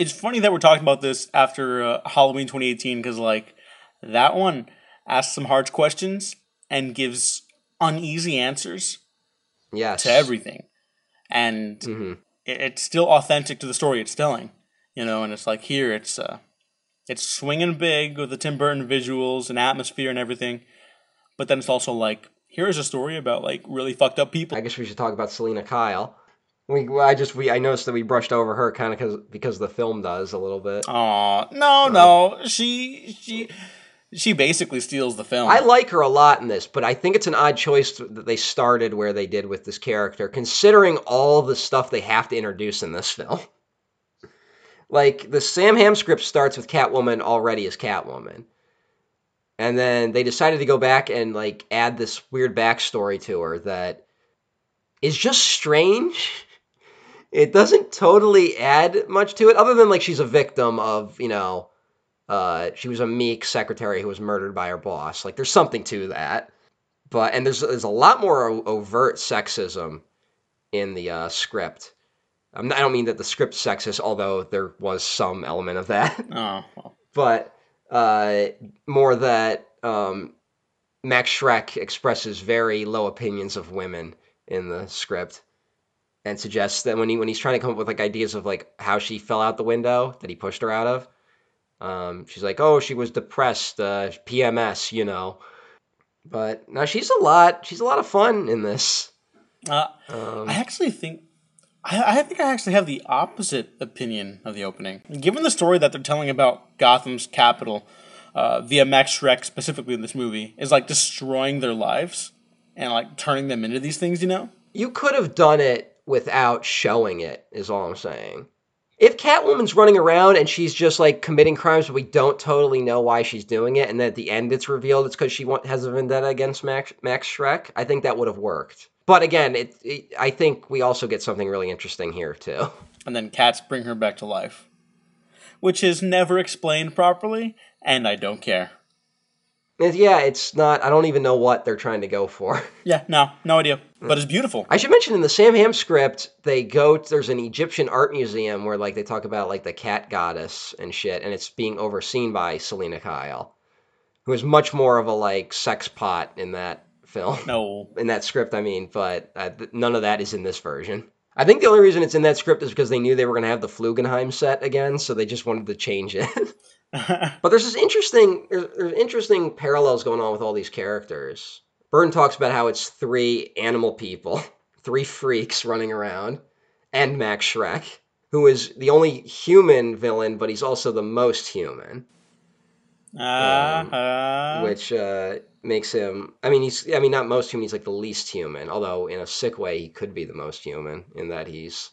it's funny that we're talking about this after uh, Halloween 2018 because like that one asks some hard questions and gives uneasy answers yes. to everything, and hmm it, it's still authentic to the story it's telling, you know. And it's like here it's uh, it's swinging big with the Tim Burton visuals and atmosphere and everything, but then it's also like here's a story about like really fucked up people. I guess we should talk about Selina Kyle. We, I just we I noticed that we brushed over her kind of because because the film does a little bit. Aw, no, no, she she she basically steals the film. I like her a lot in this, but I think it's an odd choice that they started where they did with this character, considering all the stuff they have to introduce in this film. Like the Sam Hamm script starts with Catwoman already as Catwoman. And then they decided to go back and like add this weird backstory to her that is just strange. It doesn't totally add much to it, other than like she's a victim of, you know, uh, she was a meek secretary who was murdered by her boss. Like there's something to that. But and there's there's a lot more o- overt sexism in the uh, script. I'm not- I don't mean that the script's sexist, although there was some element of that. oh, well. but uh, more that um, Max Shreck expresses very low opinions of women in the script, and suggests that when he when he's trying to come up with like ideas of like how she fell out the window that he pushed her out of, um, she's like, oh, she was depressed, uh, PMS, you know. But now she's a lot. She's a lot of fun in this. Uh, Um, I actually think. I, I think I actually have the opposite opinion of the opening. Given the story that they're telling about Gotham's capital uh, via Max Shreck, specifically in this movie, is like destroying their lives and like turning them into these things, you know? You could have done it without showing it, is all I'm saying. If Catwoman's running around and she's just like committing crimes, but we don't totally know why she's doing it, and then at the end it's revealed it's because she want, has a vendetta against Max, Max Shreck, I think that would have worked. But again, it, it, I think we also get something really interesting here too. And then cats bring her back to life, which is never explained properly, and I don't care. Yeah, it's not. I don't even know what they're trying to go for. Yeah, no, no idea. But it's beautiful. I should mention in the Sam Hamm script, they go. There's an Egyptian art museum where like they talk about like the cat goddess and shit, and it's being overseen by Selina Kyle, who is much more of a like sex pot in that film. No. In that script, I mean, but uh, th- none of that is in this version. I think the only reason it's in that script is because they knew they were going to have the Flugelheim set again, so they just wanted to change it. But there's this interesting there's, there's interesting parallels going on with all these characters. Burton talks about how it's three animal people, three freaks running around, and Max Shreck, who is the only human villain, but he's also the most human. Uh, uh, Yeah. which uh, makes him. I mean, he's. I mean, not most human. He's like the least human. Although in a sick way, he could be the most human in that he's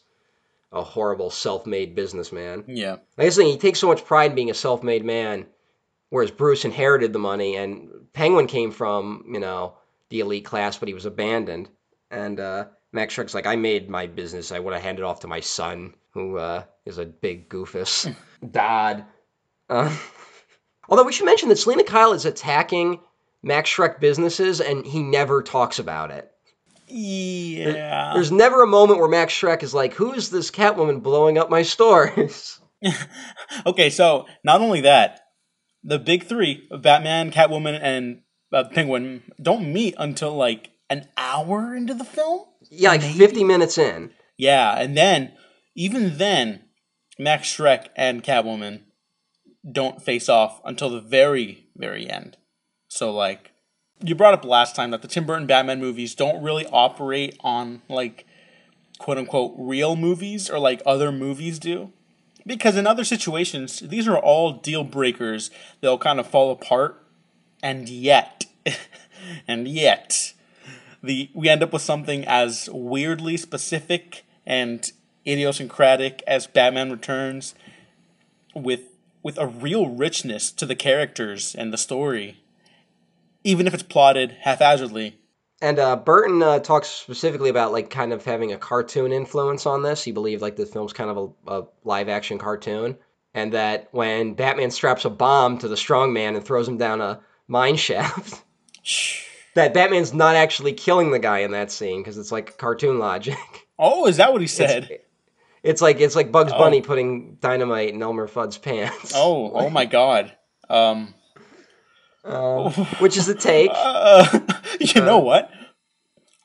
a horrible self-made businessman. yeah. Like I saying, he takes so much pride in being a self-made man, whereas Bruce inherited the money, and Penguin came from you know the elite class, but he was abandoned. And uh, Max Shreck's like, I made my business. I would have handed off to my son, who uh, is a big goofus. Dodd. Uh, although we should mention that Selina Kyle is attacking Max Shreck businesses, and he never talks about it. Yeah. There's never a moment where Max Shreck is like, "Who is this Catwoman blowing up my stores?" Okay, so not only that, the big three Batman, Catwoman, and uh, Penguin don't meet until like an hour into the film. yeah, like 50 minutes in. Yeah, and then even then, Max Shreck and Catwoman don't face off until the very, very end. So like you brought up last time that the Tim Burton Batman movies don't really operate on like quote unquote real movies or like other movies do. Because in other situations, these are all deal breakers. They'll kind of fall apart. And yet, and yet, the we end up with something as weirdly specific and idiosyncratic as Batman Returns, with with a real richness to the characters and the story, even if it's plotted haphazardly. And uh, Burton uh, talks specifically about like kind of having a cartoon influence on this. He believed like the film's kind of a, a live action cartoon, and that when Batman straps a bomb to the strong man and throws him down a mine shaft, that Batman's not actually killing the guy in that scene because it's like cartoon logic. Oh, is that what he said? It's like it's like Bugs Oh. Bunny putting dynamite in Elmer Fudd's pants. oh, oh my God. Um, Um, which is a take. uh, you know what?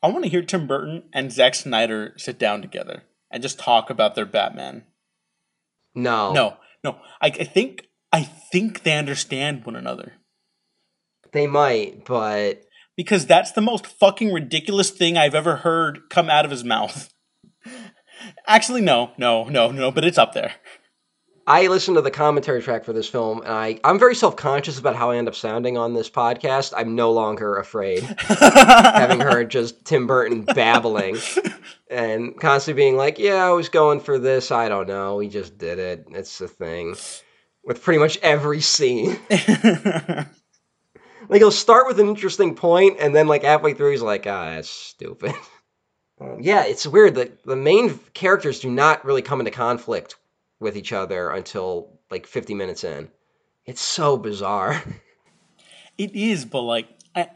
I want to hear Tim Burton and Zack Snyder sit down together and just talk about their Batman. No, No, no. I, I think I think they understand one another they might, but because that's the most fucking ridiculous thing I've ever heard come out of his mouth. Actually, no, no, no, no. But it's up there. I listened to the commentary track for this film, and I I'm very self conscious about how I end up sounding on this podcast. I'm no longer afraid, having heard just Tim Burton babbling and constantly being like, "Yeah, I was going for this. I don't know. We just did it. It's a thing." With pretty much every scene, like he'll start with an interesting point, and then like halfway through, he's like, "Ah, that's stupid." Um, yeah, it's weird that the main characters do not really come into conflict with each other until like 50 minutes in. It's so bizarre. It is, but like I,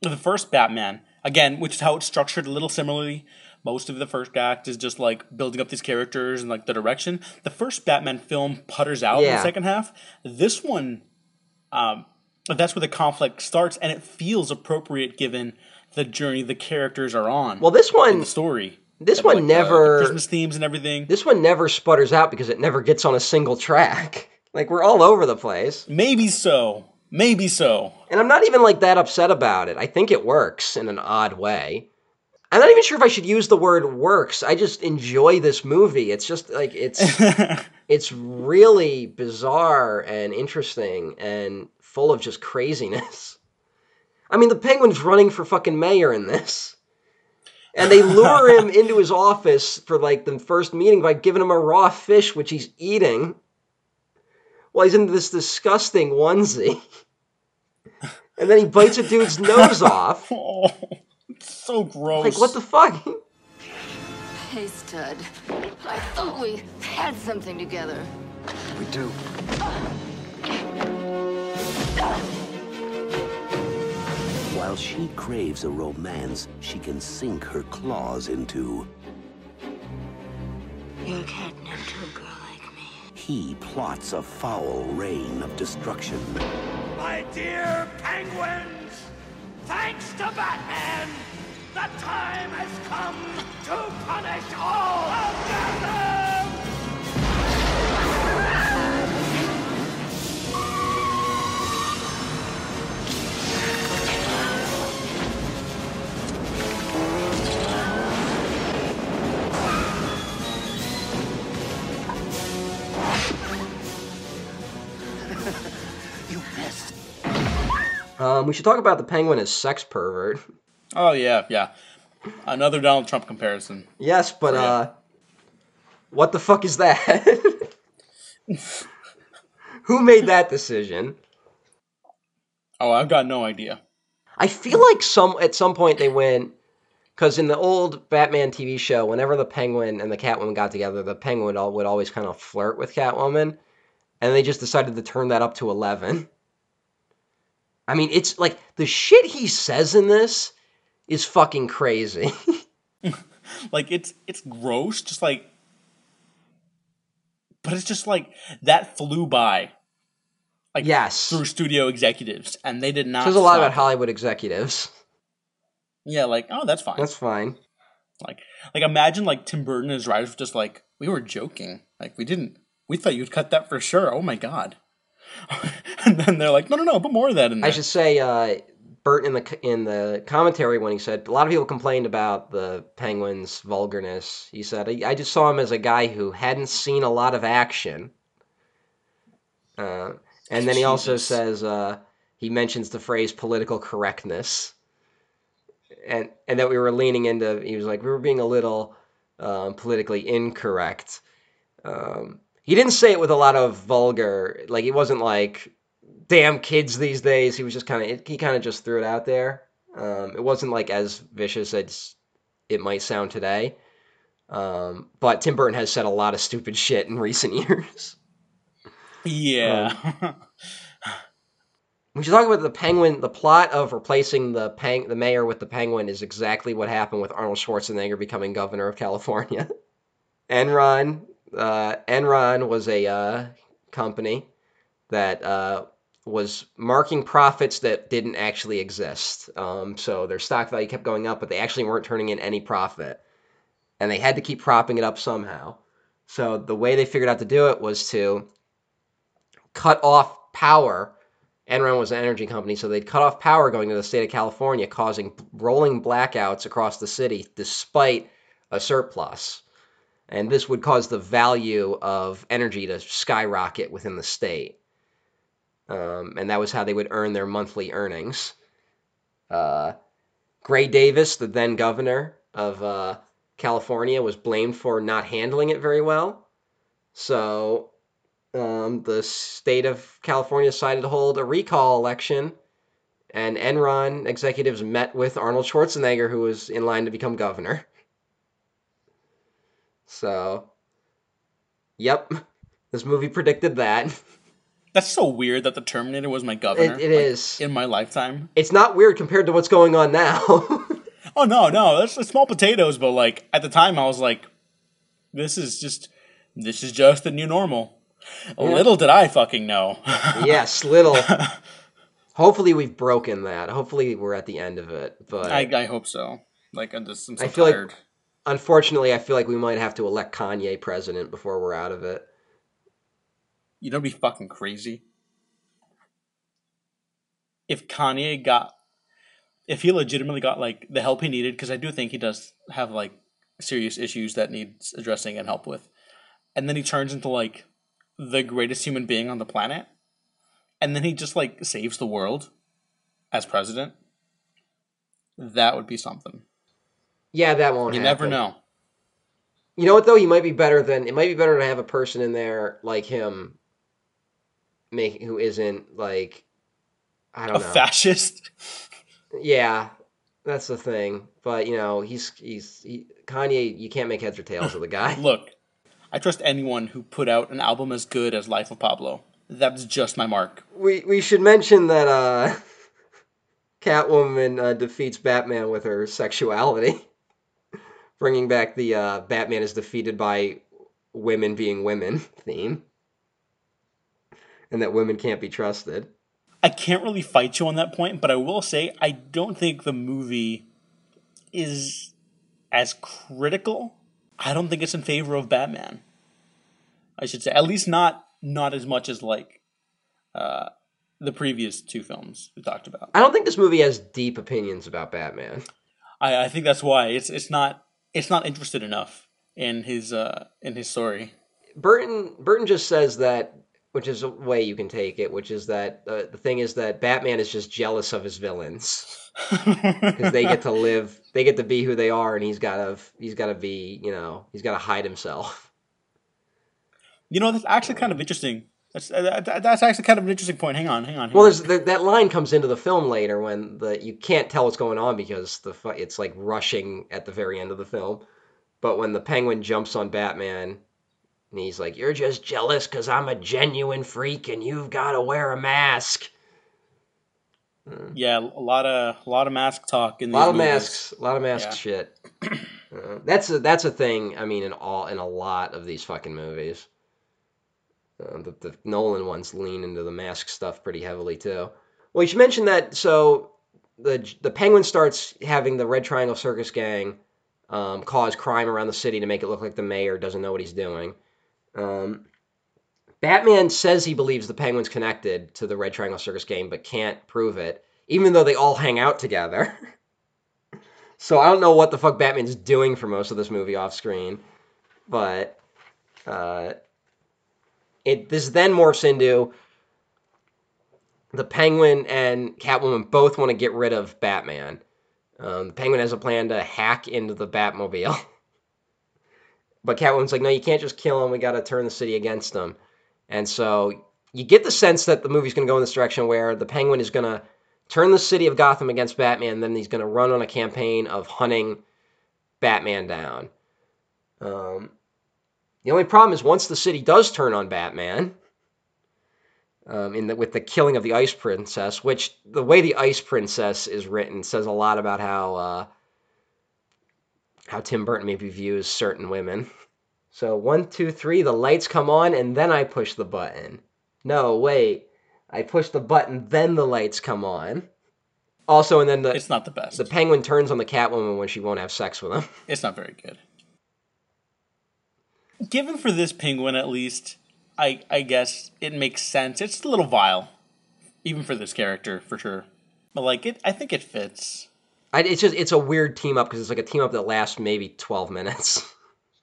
the first Batman again, which is how it's structured a little similarly. Most of the first act is just like building up these characters and like the direction. The first Batman film putters out in the second half. This one, um, that's where the conflict starts, and it feels appropriate given the journey the characters are on. Well, this one the story. This one uh, like, the never Christmas themes and everything. this one never sputters out because it never gets on a single track. Like we're all over the place. Maybe so. Maybe so. And I'm not even like that upset about it. I think it works in an odd way. I'm not even sure if I should use the word works. I just enjoy this movie. It's just like it's it's really bizarre and interesting and full of just craziness. I mean, the penguin's running for fucking mayor in this. And they lure him into his office for like the first meeting by giving him a raw fish, which he's eating while he's in this disgusting onesie. And then he bites a dude's nose off. Oh, it's so gross. Like, what the fuck? Hey, stud. I thought we had something together. We do. While she craves a romance she can sink her claws into, You're catnip to a girl like me. he plots a foul reign of destruction. My dear penguins, thanks to Batman, the time has come to punish all of Gotham! Um, we should talk about the Penguin as sex pervert. Oh yeah, yeah. Another Donald Trump comparison. Yes, but Yeah. uh, what the fuck is that? Who made that decision? Oh, I've got no idea. I feel like some at some point they went because in the old Batman TV show, whenever the Penguin and the Catwoman got together, the Penguin would, would always kind of flirt with Catwoman, and they just decided to turn that up to eleven. I mean, it's like the shit he says in this is fucking crazy. Like it's it's gross, just like but it's just like that flew by. Like yes, through studio executives and they did not There's a lot about it. Hollywood executives. Yeah, like, oh that's fine. That's fine. Like like imagine like Tim Burton and his writers were just like, We were joking. Like we didn't we thought you'd cut that for sure. Oh my god. and then they're like, No no no, put more of that in there. I should say, uh, Bert in the in the commentary when he said a lot of people complained about the Penguin's vulgarness. He said, "I, I just saw him as a guy who hadn't seen a lot of action." Uh, and then he also says uh, he mentions the phrase political correctness, and and that we were leaning into. He was like, we were being a little um, politically incorrect. Um, he didn't say it with a lot of vulgar, like it wasn't like damn kids these days. He was just kind of he kind of just threw it out there. Um, it wasn't like as vicious as it might sound today. Um, but Tim Burton has said a lot of stupid shit in recent years. Yeah. We should talk about the Penguin. The plot of replacing the peng- the mayor with the Penguin is exactly what happened with Arnold Schwarzenegger becoming governor of California. Enron, uh, Enron was a uh, company that uh, was marking profits that didn't actually exist. Um, so their stock value kept going up, but they actually weren't turning in any profit, and they had to keep propping it up somehow. So the way they figured out to do it was to cut off power. Enron was an energy company, so they'd cut off power going to the state of California, causing rolling blackouts across the city despite a surplus. And this would cause the value of energy to skyrocket within the state. Um, and that was how they would earn their monthly earnings. Uh, Gray Davis, the then governor of uh, California, was blamed for not handling it very well. So um, the state of California decided to hold a recall election, and Enron executives met with Arnold Schwarzenegger, who was in line to become governor. So, yep, this movie predicted that. That's so weird that the Terminator was my governor. It, it like, is. in my lifetime. It's not weird compared to what's going on now. Oh no, no, that's that's small potatoes. But like at the time, I was like, "This is just, this is just the new normal." Little did I fucking know. yes, little. Hopefully, we've broken that. Hopefully, we're at the end of it. But I, I hope so. Like I'm just, I'm so I feel like- tired. Unfortunately, I feel like we might have to elect Kanye president before we're out of it. You know, be fucking crazy. If Kanye got, if he legitimately got like the help he needed, because I do think he does have like serious issues that needs addressing and help with, and then he turns into like the greatest human being on the planet, and then he just like saves the world as president. That would be something. Yeah, that won't happen. You happen. never know. You know what though? He might be better than it might be better to have a person in there like him, make who isn't like I don't A know. fascist. yeah, that's the thing. But you know, he's he's he, Kanye. You can't make heads or tails of the guy. Look, I trust anyone who put out an album as good as Life of Pablo. That's just my mark. we we should mention that uh, Catwoman uh, defeats Batman with her sexuality, bringing back the uh, Batman is defeated by women being women theme, and that women can't be trusted. I can't really fight you on that point, but I will say I don't think the movie is as critical. I don't think it's in favor of Batman. I should say, at least not not as much as like uh, the previous two films we talked about. I don't think this movie has deep opinions about Batman. I, I think that's why it's it's not it's not interested enough in his uh, in his story. Burton Burton just says that which is a way you can take it. Which is that uh, the thing is that Batman is just jealous of his villains because they get to live, they get to be who they are, and he's gotta he's gotta be you know he's gotta hide himself. You know, that's actually kind of interesting. That's uh, that- that's actually kind of an interesting point. Hang on, hang on. hang Well, on. the, that line comes into the film later when the you can't tell what's going on because the it's like rushing at the very end of the film. But when the Penguin jumps on Batman, and he's like, "You're just jealous because I'm a genuine freak and you've got to wear a mask." yeah, a lot of a lot of mask talk in A lot of movies. masks, a lot of mask Yeah. shit. Uh, that's a, that's a thing. I mean, in all in a lot of these fucking movies. Uh, the, the Nolan ones lean into the mask stuff pretty heavily too. Well, you should mention that. So the the Penguin starts having the Red Triangle Circus Gang um, cause crime around the city to make it look like the mayor doesn't know what he's doing. Um, Batman says he believes the Penguin's connected to the Red Triangle Circus Gang, but can't prove it, even though they all hang out together. so I don't know what the fuck Batman's doing for most of this movie off screen, but uh, it this then morphs into the Penguin and Catwoman both want to get rid of Batman. Um, the Penguin has a plan to hack into the Batmobile. But Catwoman's like, no, you can't just kill him. We got to turn the city against him. And so you get the sense that the movie's going to go in this direction where the Penguin is going to turn the city of Gotham against Batman. Then he's going to run on a campaign of hunting Batman down. Um, the only problem is once the city does turn on Batman, um, in the, with the killing of the Ice Princess, which the way the Ice Princess is written says a lot about how uh, how Tim Burton maybe views certain women. So one, two, three, the lights come on, and then I push the button. No, wait, I push the button, then the lights come on. Also, and then the It's not the best. the Penguin turns on the Catwoman when she won't have sex with him. It's not very good. Given for this penguin, at least, I I guess it makes sense. It's a little vile, even for this character, for sure. But like it, I think it fits. I, it's just it's a weird team up because it's like a team up that lasts maybe twelve minutes.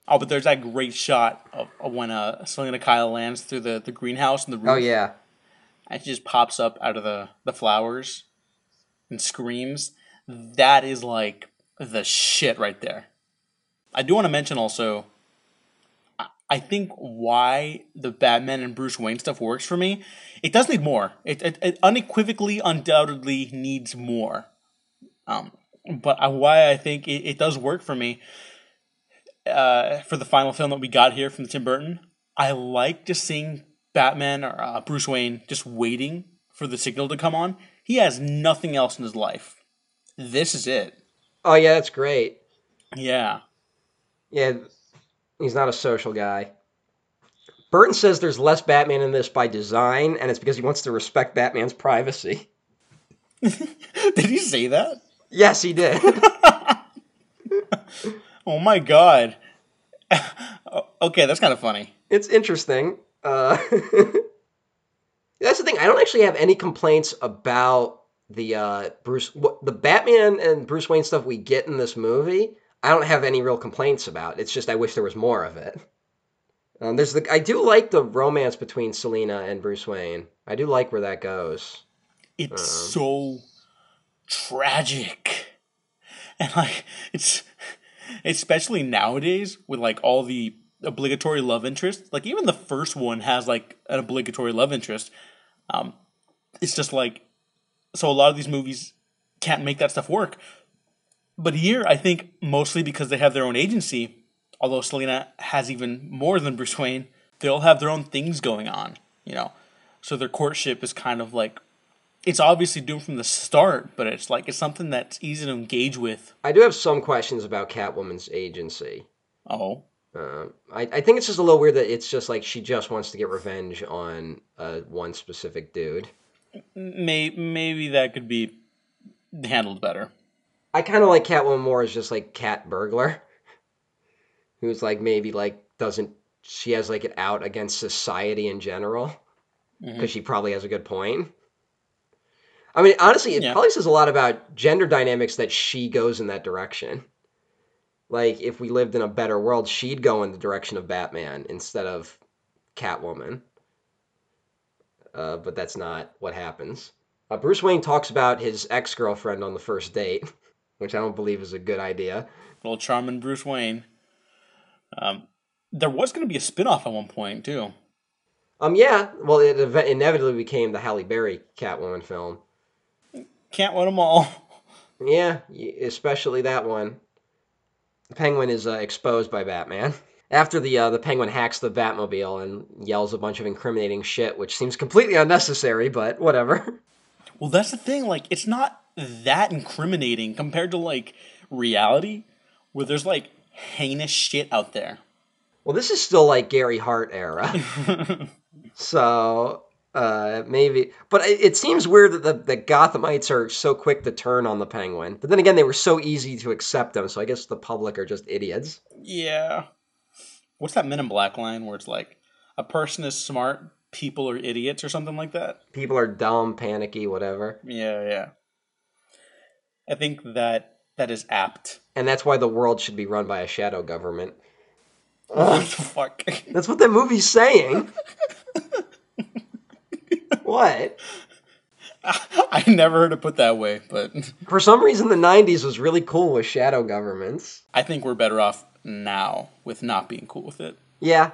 Oh, but there's that great shot of, of when uh, Selina Kyle lands through the, the greenhouse and the roof. Oh yeah, and she just pops up out of the, the flowers and screams. That is like the shit right there. I do want to mention also, I- think why the Batman and Bruce Wayne stuff works for me, it does need more. It, it, it unequivocally, undoubtedly needs more. Um, but I- why I think it, it does work for me uh, for the final film that we got here from Tim Burton, I like just seeing Batman or uh, Bruce Wayne just waiting for the signal to come on. He has nothing else in his life. This is it. oh yeah, that's great. Yeah. Yeah, he's not a social guy. Burton says there's less Batman in this by design, and it's because he wants to respect Batman's privacy. Did he say that? Yes, he did. Oh my god. okay, that's kind of funny. it's interesting. Uh, that's the thing. I don't actually have any complaints about the uh, Bruce, what, the Batman and Bruce Wayne stuff we get in this movie. I don't have any real complaints about. It's just I wish there was more of it. Um, there's the I do like the romance between Selina and Bruce Wayne. I do like where that goes. It's so tragic. And like it's especially nowadays with like all the obligatory love interest. Like even the first one has like an obligatory love interest. Um it's just like so a lot of these movies can't make that stuff work. But here I think mostly because they have their own agency, although Selina has even more than Bruce Wayne, they all have their own things going on, you know. So their courtship is kind of like it's obviously doomed from the start, but it's like it's something that's easy to engage with. I do have some questions about Catwoman's agency. Oh, Um, I, I think it's just a little weird that it's just like she just wants to get revenge on uh, one specific dude. may, maybe that could be handled better. I kind of like Catwoman more as just like cat burglar, who's like maybe like doesn't she has like it out against society in general because she probably has a good point. I mean, honestly, it Yeah. probably says a lot about gender dynamics that she goes in that direction. Like, if we lived in a better world, she'd go in the direction of Batman instead of Catwoman. uh, but that's not what happens. Uh, Bruce Wayne talks about his ex girlfriend on the first date, which I don't believe is a good idea. Little charming Bruce Wayne. Um, there was going to be a spin off at one point, too. Um, yeah, well, it ev- inevitably became the Halle Berry Catwoman film. Can't win them all. Yeah, especially that one. The Penguin is uh, exposed by Batman. After the uh, the Penguin hacks the Batmobile and yells a bunch of incriminating shit, which seems completely unnecessary, but whatever. Well, that's the thing. Like, it's not that incriminating compared to, like, reality, where there's, like, heinous shit out there. Well, this is still like Gary Hart era. so, uh, maybe. But it, it seems weird that the, the Gothamites are so quick to turn on the Penguin. But then again, they were so easy to accept them, so I guess the public are just idiots. Yeah. What's that Men in Black line where it's like, a person is smart, people are idiots, or something like that? People are dumb, panicky, whatever. Yeah, yeah. I think that that is apt. And that's why the world should be run by a shadow government. What the fuck? That's what that movie's saying. what? I never heard it put that way, but For some reason, the 90s was really cool with shadow governments. I think we're better off now with not being cool with it. Yeah.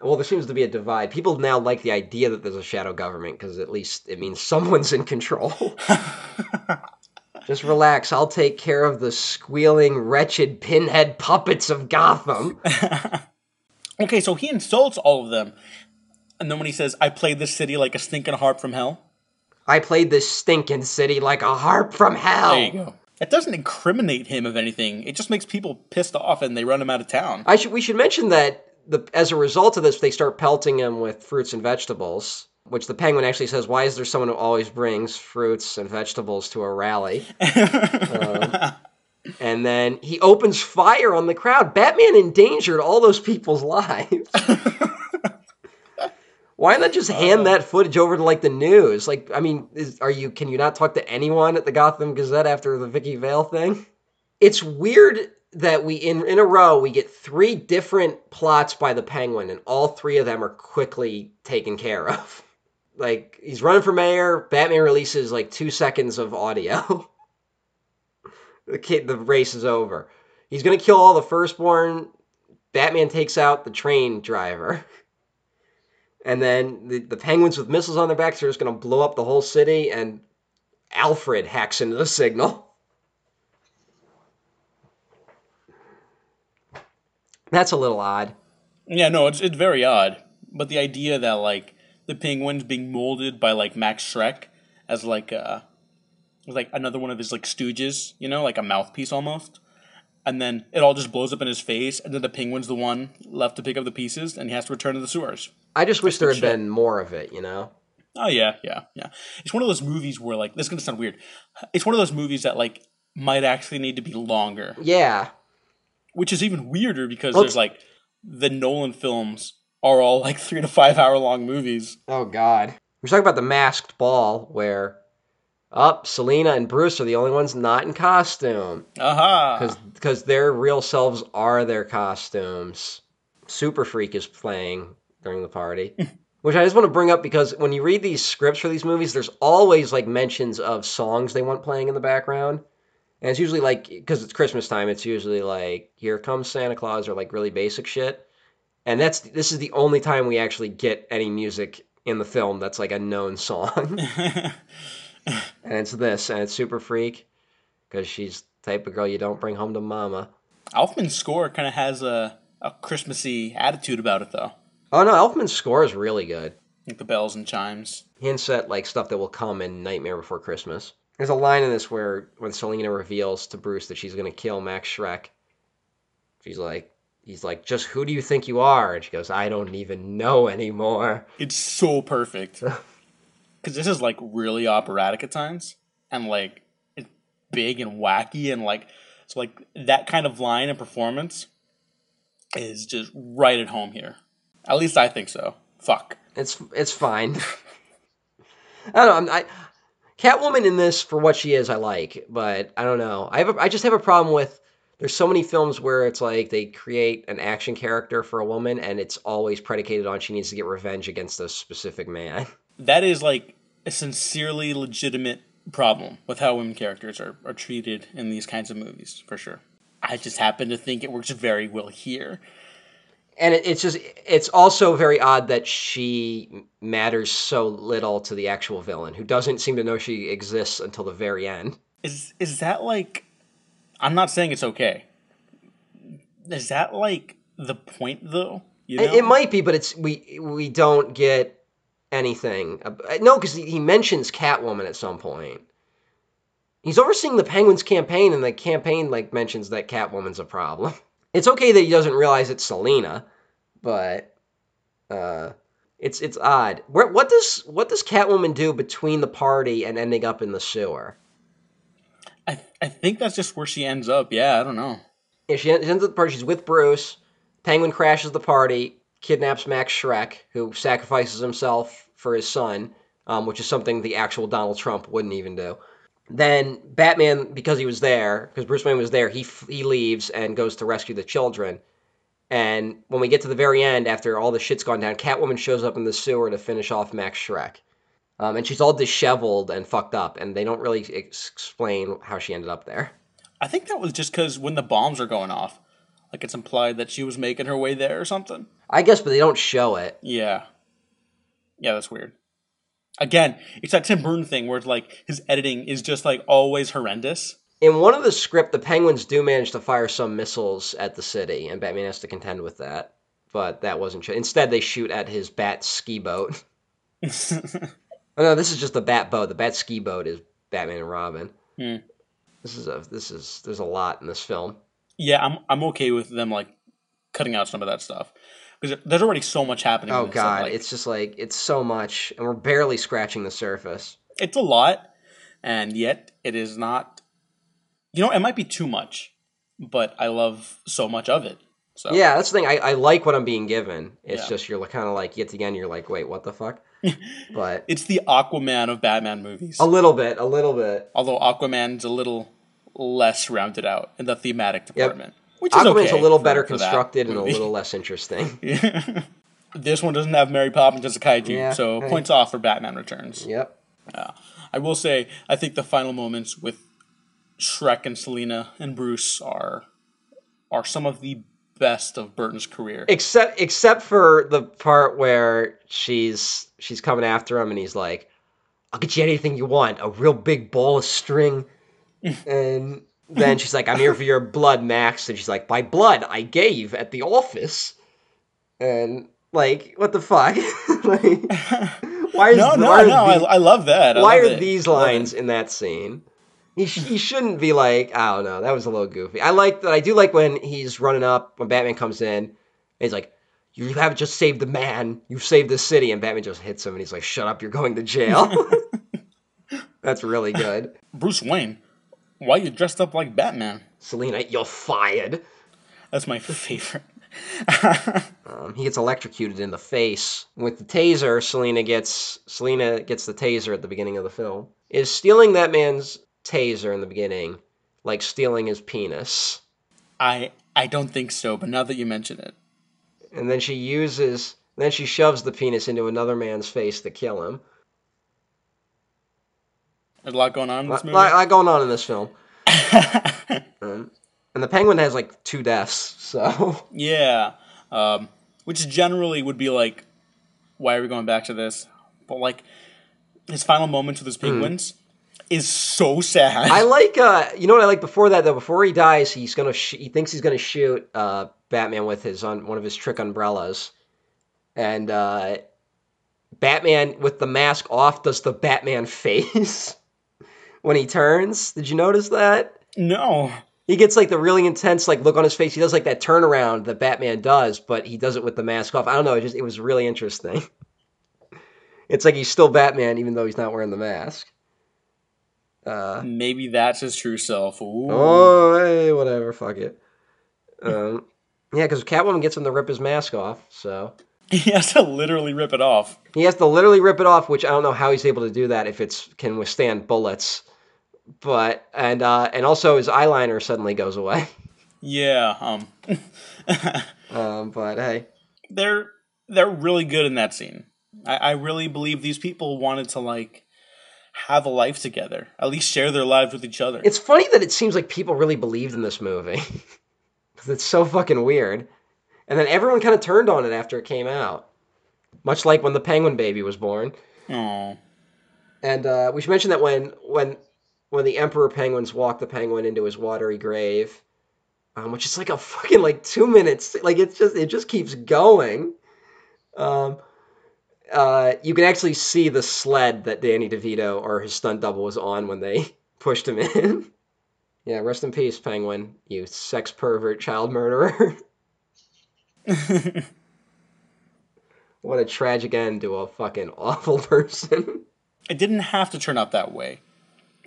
Well, there seems to be a divide. People now like the idea that there's a shadow government because at least it means someone's in control. Just relax. I'll take care of the squealing, wretched pinhead puppets of Gotham. Okay, so he insults all of them. And then when he says, I played this city like a stinking harp from hell, I played this stinking city like a harp from hell. there you go. It doesn't incriminate him of anything. It just makes people pissed off and they run him out of town. I should we should mention that the as a result of this, they start pelting him with fruits and vegetables. Which the penguin actually says, "Why is there someone who always brings fruits and vegetables to a rally?" Um, and then he opens fire on the crowd. Batman endangered all those people's lives. Why not just hand that footage over to like the news? Like, I mean, is, are you? Can you not talk to anyone at the Gotham Gazette after the Vicki Vale thing? It's weird that we in in a row we get three different plots by the Penguin, and all three of them are quickly taken care of. Like he's running for mayor. Batman releases like two seconds of audio. the kid, the race is over. He's gonna kill all the firstborn. Batman takes out the train driver. And then the, the penguins with missiles on their backs are just going to blow up the whole city, and Alfred hacks into the signal. That's a little odd. Yeah, no, it's it's very odd. But the idea that like the penguin's being molded by like Max Shreck as like uh as, like another one of his like stooges, you know, like a mouthpiece almost. And then it all just blows up in his face, and then the penguin's the one left to pick up the pieces, and he has to return to the sewers. I just wish there had been more of it, you know? Oh yeah, yeah, yeah. It's one of those movies where like this is gonna sound weird. It's one of those movies that like might actually need to be longer, Yeah. which is even weirder because Well, there's like the Nolan films are all like three to five hour long movies. Oh, God. We're talking about the masked ball where, up, Selina and Bruce are the only ones not in costume. Uh-huh. Aha! because because their real selves are their costumes. Super Freak is playing during the party, which I just want to bring up because when you read these scripts for these movies, there's always like mentions of songs they want playing in the background, and it's usually like because it's Christmas time, it's usually like "Here Comes Santa Claus" or like really basic shit, and that's this is the only time we actually get any music in the film that's like a known song, and it's this, and it's Super Freak because she's the type of girl you don't bring home to mama. Elfman's score kind of has a, a Christmassy attitude about it, though. Oh no, Elfman's score is really good. Like the bells and chimes. Hints at like stuff that will come in Nightmare Before Christmas. There's a line in this where when Selina reveals to Bruce that she's gonna kill Max Shreck, she's like, he's like, just who do you think you are? And she goes, I don't even know anymore. It's so perfect. Because this is like really operatic at times. And like, it's big and wacky. And like, so like that kind of line and performance is just right at home here. At least I think so. Fuck. It's it's fine. I don't know. I'm, I Catwoman in this for what she is, I like, but I don't know. I have a, I just have a problem with. There's so many films where it's like they create an action character for a woman, and it's always predicated on she needs to get revenge against a specific man. that is like a sincerely legitimate problem with how women characters are, are treated in these kinds of movies, for sure. I just happen to think it works very well here. and it, it's just it's also very odd that she matters so little to the actual villain who doesn't seem to know she exists until the very end Is is that like I'm not saying it's okay. Is that like the point though? You It- it might be but it's we we don't get anything no because he, he mentions catwoman at some point. He's overseeing the penguins campaign and the campaign like mentions that catwoman's a problem. It's okay that he doesn't realize it's Selina but uh it's it's odd. Where, what does what does catwoman do between the party and ending up in the sewer I I think that's just where she ends up. Yeah, I don't know. Yeah, she ends up at the party. She's with Bruce. Penguin crashes the party, kidnaps Max Shreck, who sacrifices himself for his son, um, which is something the actual Donald Trump wouldn't even do. Then Batman, because he was there, because Bruce Wayne was there, he f- he leaves and goes to rescue the children. And when we get to the very end, after all the shit's gone down, Catwoman shows up in the sewer to finish off Max Shreck. Um, and she's all disheveled and fucked up, and they don't really ex- explain how she ended up there. I think that was just because when the bombs are going off, like it's implied that she was making her way there or something. I guess, but they don't show it. Yeah. Yeah, that's weird. Again, it's that Tim Burton thing where it's like his editing is just like always horrendous. In one of the script, the Penguins do manage to fire some missiles at the city, and Batman has to contend with that. But that wasn't. Sh- Instead, they shoot at his bat ski boat. oh no, this is just the bat boat. The bat ski boat is Batman and Robin. Hmm. This is a. This is. There's a lot in this film. yeah, I'm I'm okay with them like cutting out some of that stuff because there's already so much happening. Oh god, like, it's just like it's so much, and we're barely scratching the surface. it's a lot, and yet it is not. You know, it might be too much, but I love so much of it. So Yeah, that's the thing. I, I like what I'm being given. It's Yeah. just you're kind of like yet again you're like, wait, what the fuck? But it's the Aquaman of Batman movies. a little bit, a little bit. Although Aquaman's a little less rounded out in the thematic Yep. department, which is Aquaman's okay a little for- better for constructed and a little less interesting. this one doesn't have Mary Poppins as a kaiju, Yeah, so hey. points off for Batman Returns. yep. I will say, I think the final moments with Shreck and Selina and Bruce are are some of the best of Burton's career. Except except for the part where she's she's coming after him and he's like, "I'll get you anything you want, a real big ball of string." and then she's like, "I'm here for your blood, Max." And she's like, "My blood I gave at the office." And like, what the fuck? like, why is no, no, why are no, the- I, I love that. I why love are it. these lines in that scene? He, sh- he shouldn't be like, I don't know, that was a little goofy. I like that. I do like when he's running up, when Batman comes in, and he's like, You haven't just saved the man, you've saved the city. And Batman just hits him, and he's like, Shut up, you're going to jail. That's really good. Bruce Wayne, why you dressed up like Batman? Selina, you're fired. That's my favorite. Um, he gets electrocuted in the face with the taser. Selina gets Selina gets the taser at the beginning of the film. Is stealing that man's taser in the beginning like stealing his penis? I I don't think so, but now that you mention it, and then she uses then she shoves the penis into another man's face to kill him. there's a lot going on in this movie. lot, lot going on in this film. um, and the penguin has like two deaths, so Yeah, um, which generally would be like, why are we going back to this? But like, his final moments with his penguins is so sad. I like uh you know what I like before that though before he dies he's gonna sh- he thinks he's gonna shoot uh Batman with his on one of his trick umbrellas, and uh Batman with the mask off does the Batman face when he turns. Did you notice that? no, He gets like the really intense like look on his face. He does like that turnaround that Batman does, but he does it with the mask off. I don't know. It just it was really interesting. It's like he's still Batman even though he's not wearing the mask. Uh, maybe that's his true self. Ooh. oh, hey, whatever. Fuck it. Um, yeah, because Catwoman gets him to rip his mask off, so He has to literally rip it off. he has to literally rip it off. Which I don't know how he's able to do that if it's can withstand bullets. But and uh, and also his eyeliner suddenly goes away. Yeah, um, Um, but hey, they're they're really good in that scene. I, I really believe these people wanted to like have a life together, at least share their lives with each other. It's funny that it seems like people really believed in this movie. 'Cause it's so fucking weird. And then everyone kind of turned on it after it came out. Much like when the penguin baby was born. Aw. And uh, we should mention that when when when the emperor penguins walk the penguin into his watery grave, um, which is like a fucking like two minutes, like it's just it just keeps going. Um, uh, you can actually see the sled that Danny DeVito or his stunt double was on when they pushed him in. yeah, rest in peace, penguin, you sex pervert, child murderer. what a tragic end to a fucking awful person. it didn't have to turn out that way.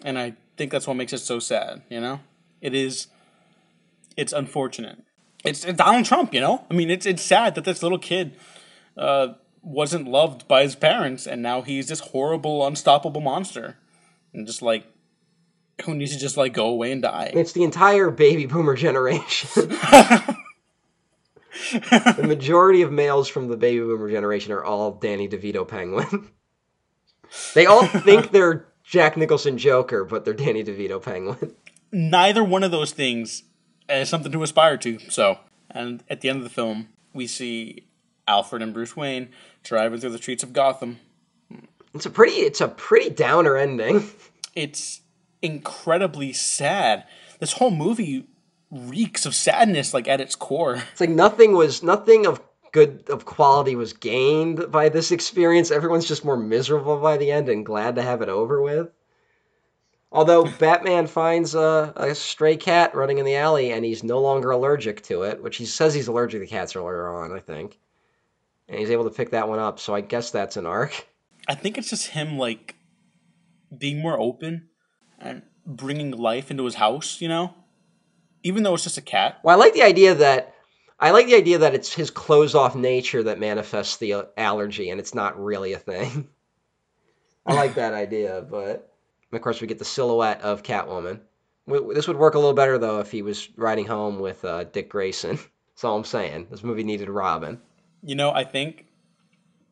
And I think that's what makes it so sad, you know? It is it's unfortunate. It's, it's Donald Trump, you know? I mean, it's it's sad that this little kid uh, wasn't loved by his parents and now he's this horrible unstoppable monster. And just like who needs to just like go away and die. It's the entire baby boomer generation. the majority of males from the baby boomer generation are all Danny DeVito Penguin. they all think they're Jack Nicholson Joker, but they're Danny DeVito Penguin. Neither one of those things is something to aspire to. So, and at the end of the film, we see Alfred and Bruce Wayne driving through the streets of Gotham. It's a pretty it's a pretty downer ending. It's incredibly sad. This whole movie reeks of sadness, like at its core. It's like nothing was nothing of good of quality was gained by this experience. Everyone's just more miserable by the end and glad to have it over with. Although Batman finds a, a stray cat running in the alley and he's no longer allergic to it, which he says he's allergic to cats earlier on, I think. And he's able to pick that one up, so I guess that's an arc. I think it's just him like being more open and bringing life into his house, you know? Even though it's just a cat. Well, I like the idea that I like the idea that it's his closed off nature that manifests the allergy and it's not really a thing. I like that idea, but of course we get the silhouette of Catwoman. This would work a little better though if he was riding home with uh, Dick Grayson. That's all I'm saying. This movie needed Robin. You know, I think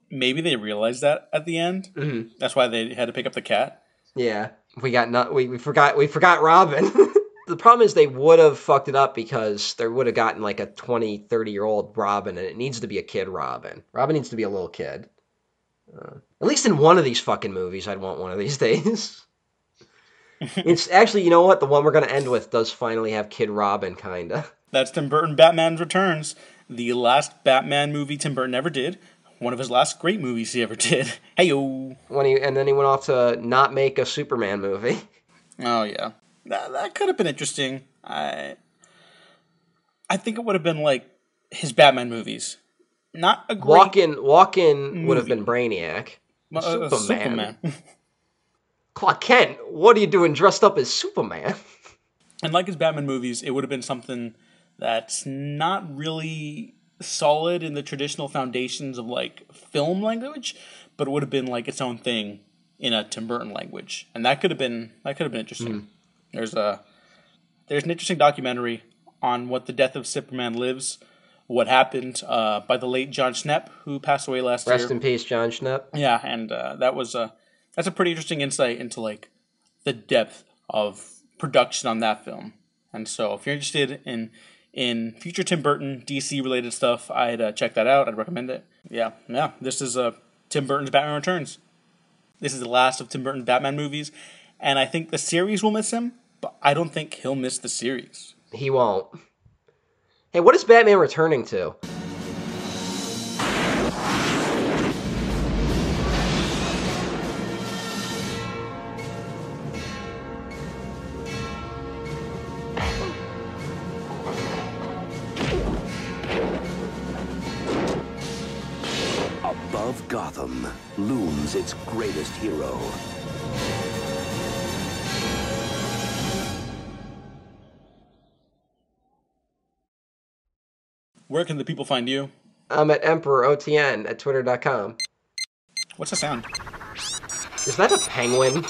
maybe they realized that at the end. Mhm. That's why they had to pick up the cat. Yeah, we got not we, we forgot we forgot Robin. the problem is they would have fucked it up because they would have gotten like a 20, 30 year old Robin and it needs to be a kid Robin. Robin needs to be a little kid. Uh, at least in one of these fucking movies, I'd want one of these days. it's actually, you know what? The one we're going to end with does finally have Kid Robin, kinda. That's Tim Burton Batman Returns, the last Batman movie Tim Burton ever did. One of his last great movies he ever did. Hey yo. When he and then he went off to not make a Superman movie. Oh yeah, that that could have been interesting. I I think it would have been like his Batman movies. Not a great Walk-in, Walk-in would have been Brainiac. uh, uh, Superman. Clark Kent, what are you doing dressed up as Superman? And like his Batman movies, it would have been something that's not really solid in the traditional foundations of like film language, but it would have been like its own thing in a Tim Burton language, and that could have been that could have been interesting. There's a there's an interesting documentary on what the death of Superman lives, what happened uh, by the late Jon Schnepp, who passed away last Rest year. Rest in peace, Jon Schnepp. Yeah, and uh, that was a that's a pretty interesting insight into like the depth of production on that film. And so, if you're interested in in future Tim Burton DC related stuff, I'd uh, check that out. I'd recommend it. Yeah, yeah. This is uh, Tim Burton's Batman Returns. This is the last of Tim Burton Batman movies, and I think the series will miss him, but I don't think he'll miss the series. He won't. Hey, what is Batman returning to? Looms its greatest hero. Where can the people find you? I'm at EmperorOTN at twitter.com. What's the sound? Is that a penguin?